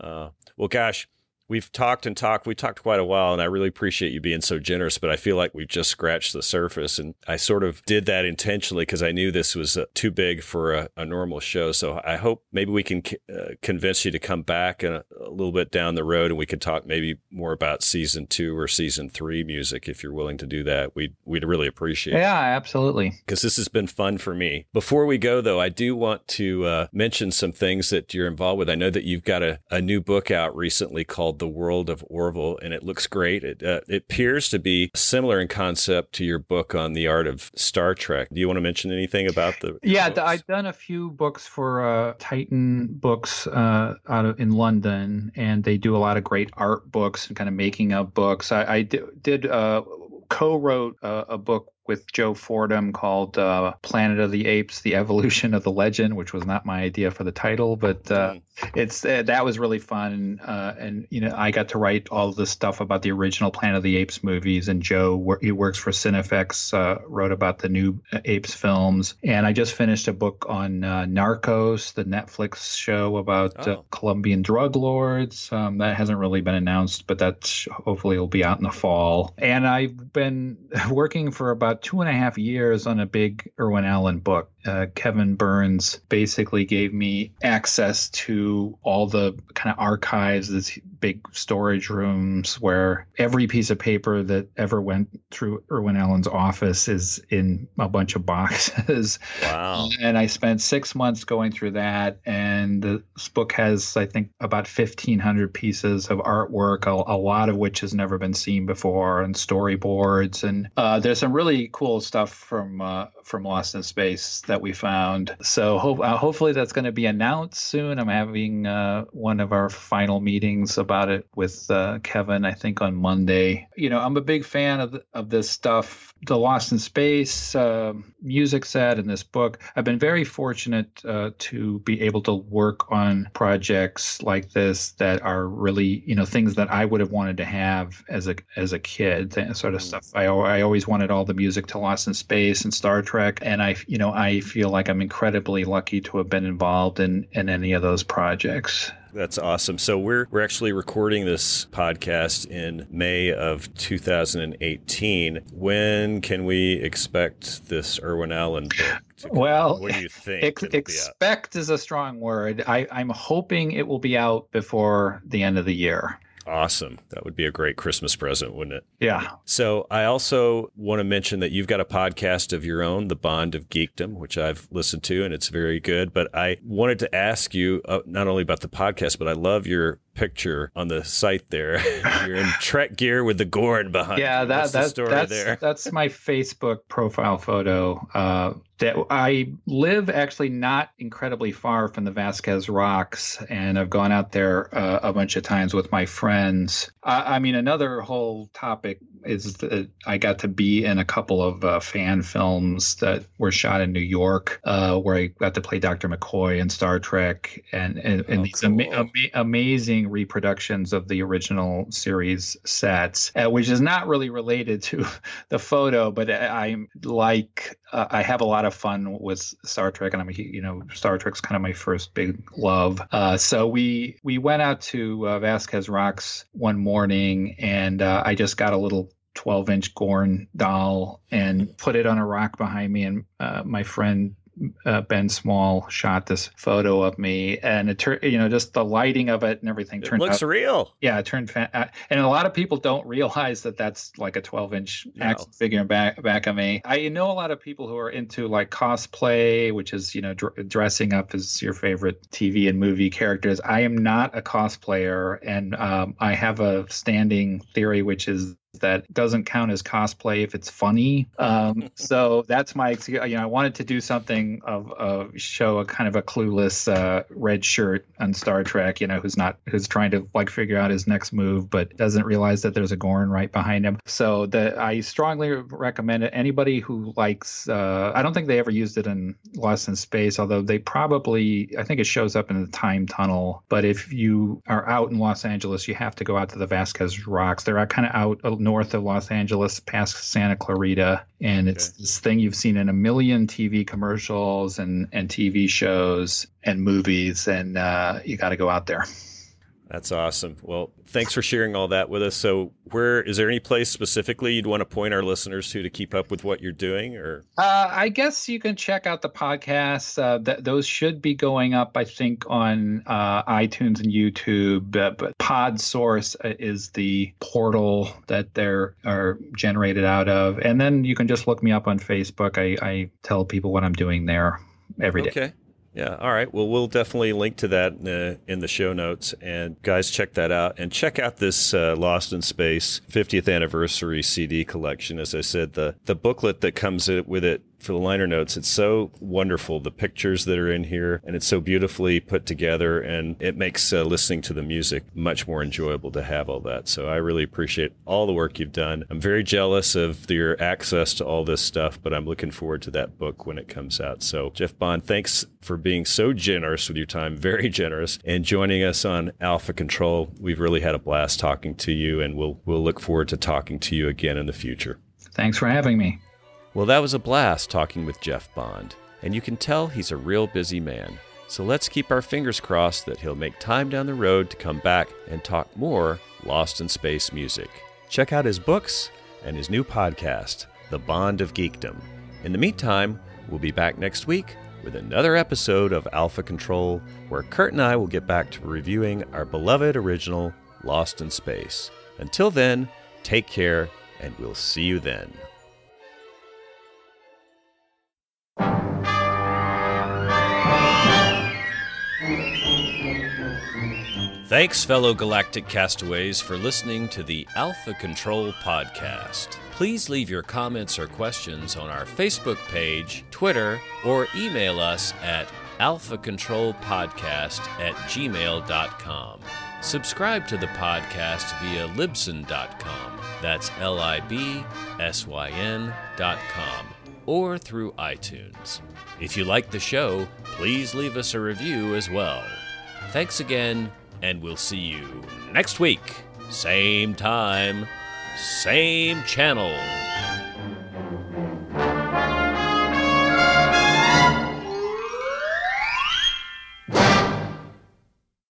Uh, well, gosh, we've talked and talked. We talked quite a while, and I really appreciate you being so generous. But I feel like we've just scratched the surface, and I sort of did that intentionally because I knew this was uh, too big for a, a, normal show. So I hope maybe we can uh, convince you to come back a, a, little bit down the road, and we can talk maybe more about season two or season three music if you're willing to do that. We'd we'd really appreciate. Yeah, it. absolutely. Because this has been fun for me. Before we go, though, I do want to uh, mention some things that you're involved with. I know that you've got a, a new book out recently called The World of Orville, and it looks great. It, uh, it appears to be similar in concept to your book on the art of Star Trek. Do you want to mention anything about the? Yeah, books? I've done a few books for uh, Titan Books uh, out of, in London, and they do a lot of great art books and kind of making of books. I, I did uh, co-wrote a, a, book with Joe Fordham called uh, Planet of the Apes: The Evolution of the Legend, which was not my idea for the title, but uh, mm. it's uh, that was really fun. Uh, and you know, I got to write all the stuff about the original Planet of the Apes movies, and Joe, he works for Cinefex, uh, wrote about the new Apes films. And I just finished a book on uh, Narcos, the Netflix show about oh. Colombian drug lords. Um, that hasn't really been announced, but that hopefully will be out in the fall. And I've been [laughs] working for about about two and a half years on a big Irwin Allen book. Uh, Kevin Burns basically gave me access to all the kind of archives, these big storage rooms where every piece of paper that ever went through Irwin Allen's office is in a bunch of boxes. Wow. [laughs] and I spent six months going through that. And this book has, I think, about 1,500 pieces of artwork, a, a lot of which has never been seen before, and storyboards. And uh, there's some really cool stuff from uh, from Lost in Space that we found. So uh, hopefully that's going to be announced soon. I'm having uh, one of our final meetings about it with uh, Kevin, I think on Monday. You know, I'm a big fan of, of this stuff, the Lost in Space uh, music set and this book. I've been very fortunate uh, to be able to work on projects like this that are really, you know, things that I would have wanted to have as a as a kid, that sort of mm. stuff. I, I always wanted all the music to Lost in Space and Star Trek Trek, and I, you know, I feel like I'm incredibly lucky to have been involved in in any of those projects. That's awesome. So we're we're actually recording this podcast in May of 2018. When can we expect this Irwin Allen book? well, what do you [laughs] think? Ex- expect is a strong word. I, I'm hoping it will be out before the end of the year. Awesome. That would be a great Christmas present, wouldn't it? Yeah. So I also want to mention that you've got a podcast of your own, The Bond of Geekdom, which I've listened to and it's very good. But I wanted to ask you uh, not only about the podcast, but I love your picture on the site there. [laughs] You're in Trek gear with the Gorn behind. Yeah, you. that, What's the story that's there. [laughs] that's my Facebook profile photo. Uh, that I live actually not incredibly far from the Vasquez Rocks, and I've gone out there uh, a bunch of times with my friends. I, I mean, another whole topic is that I got to be in a couple of uh, fan films that were shot in New York, uh, where I got to play Dr. McCoy in Star Trek, and and, and Oh, these ama- cool. ama- amazing reproductions of the original series sets, uh, which is not really related to [laughs] the photo, but I, I'm like uh, I have a lot of fun with Star Trek, and I'm a you know Star Trek's kind of my first big love. Uh, so we we went out to uh, Vasquez Rocks one morning, and uh, I just got a little 12 inch Gorn doll and put it on a rock behind me, and uh, my friend uh, Ben Small shot this photo of me, and it turned, you know, just the lighting of it and everything turned. It turned looks out. real. Yeah, it turned, fa- uh, and a lot of people don't realize that that's like a 12 inch No. action figure back back of me. I know a lot of people who are into like cosplay, which is you know dr- dressing up as your favorite TV and movie characters. I am not a cosplayer, and um, I have a standing theory, which is that doesn't count as cosplay if it's funny. Um, [laughs] so that's my, you know, I wanted to do something of, of show a kind of a clueless uh, red shirt on Star Trek, you know, who's not, who's trying to like figure out his next move, but doesn't realize that there's a Gorn right behind him. So the, I strongly recommend it. Anybody who likes, uh, I don't think they ever used it in Lost in Space, although they probably, I think it shows up in the time tunnel. But if you are out in Los Angeles, you have to go out to the Vasquez Rocks. They're kind of out north of Los Angeles, past Santa Clarita, and it's Okay. this thing you've seen in a million TV commercials and and TV shows and movies, and uh, you got to go out there. That's awesome. Well, thanks for sharing all that with us. So, where is there any place specifically you'd want to point our listeners to to keep up with what you're doing or Uh, I guess you can check out the podcast. Uh, th- those should be going up, I think, on uh, iTunes and YouTube. Uh, but PodSource uh, is the portal that they're are generated out of, and then you can just look me up on Facebook. I, I tell people what I'm doing there every day. Okay. Yeah. All right. Well, we'll definitely link to that in the, in the show notes. And guys, check that out. And check out this uh, Lost in Space 50th anniversary CD collection. As I said, the, the booklet that comes with it for the liner notes, it's so wonderful. The pictures that are in here, and it's so beautifully put together. And it makes uh, listening to the music much more enjoyable to have all that. So I really appreciate all the work you've done. I'm very jealous of your access to all this stuff, but I'm looking forward to that book when it comes out. So, Jeff Bond, thanks for being so generous with your time, [laughs] very generous, and joining us on Alpha Control. We've really had a blast talking to you, and we'll we'll look forward to talking to you again in the future. Thanks for having me. Well, that was a blast talking with Jeff Bond, and you can tell he's a real busy man. So let's keep our fingers crossed that he'll make time down the road to come back and talk more Lost in Space music. Check out his books and his new podcast, The Bond of Geekdom. In the meantime, we'll be back next week with another episode of Alpha Control, where Kurt and I will get back to reviewing our beloved original Lost in Space. Until then, take care, and we'll see you then. Thanks, fellow galactic castaways, for listening to the Alpha Control Podcast. Please leave your comments or questions on our Facebook page, Twitter, or email us at alphacontrolpodcast at gmail.com. Subscribe to the podcast via libsyn.com. That's L I B S Y N.com. Or through iTunes. If you like the show, please leave us a review as well. Thanks again, and we'll see you next week. Same time, same channel.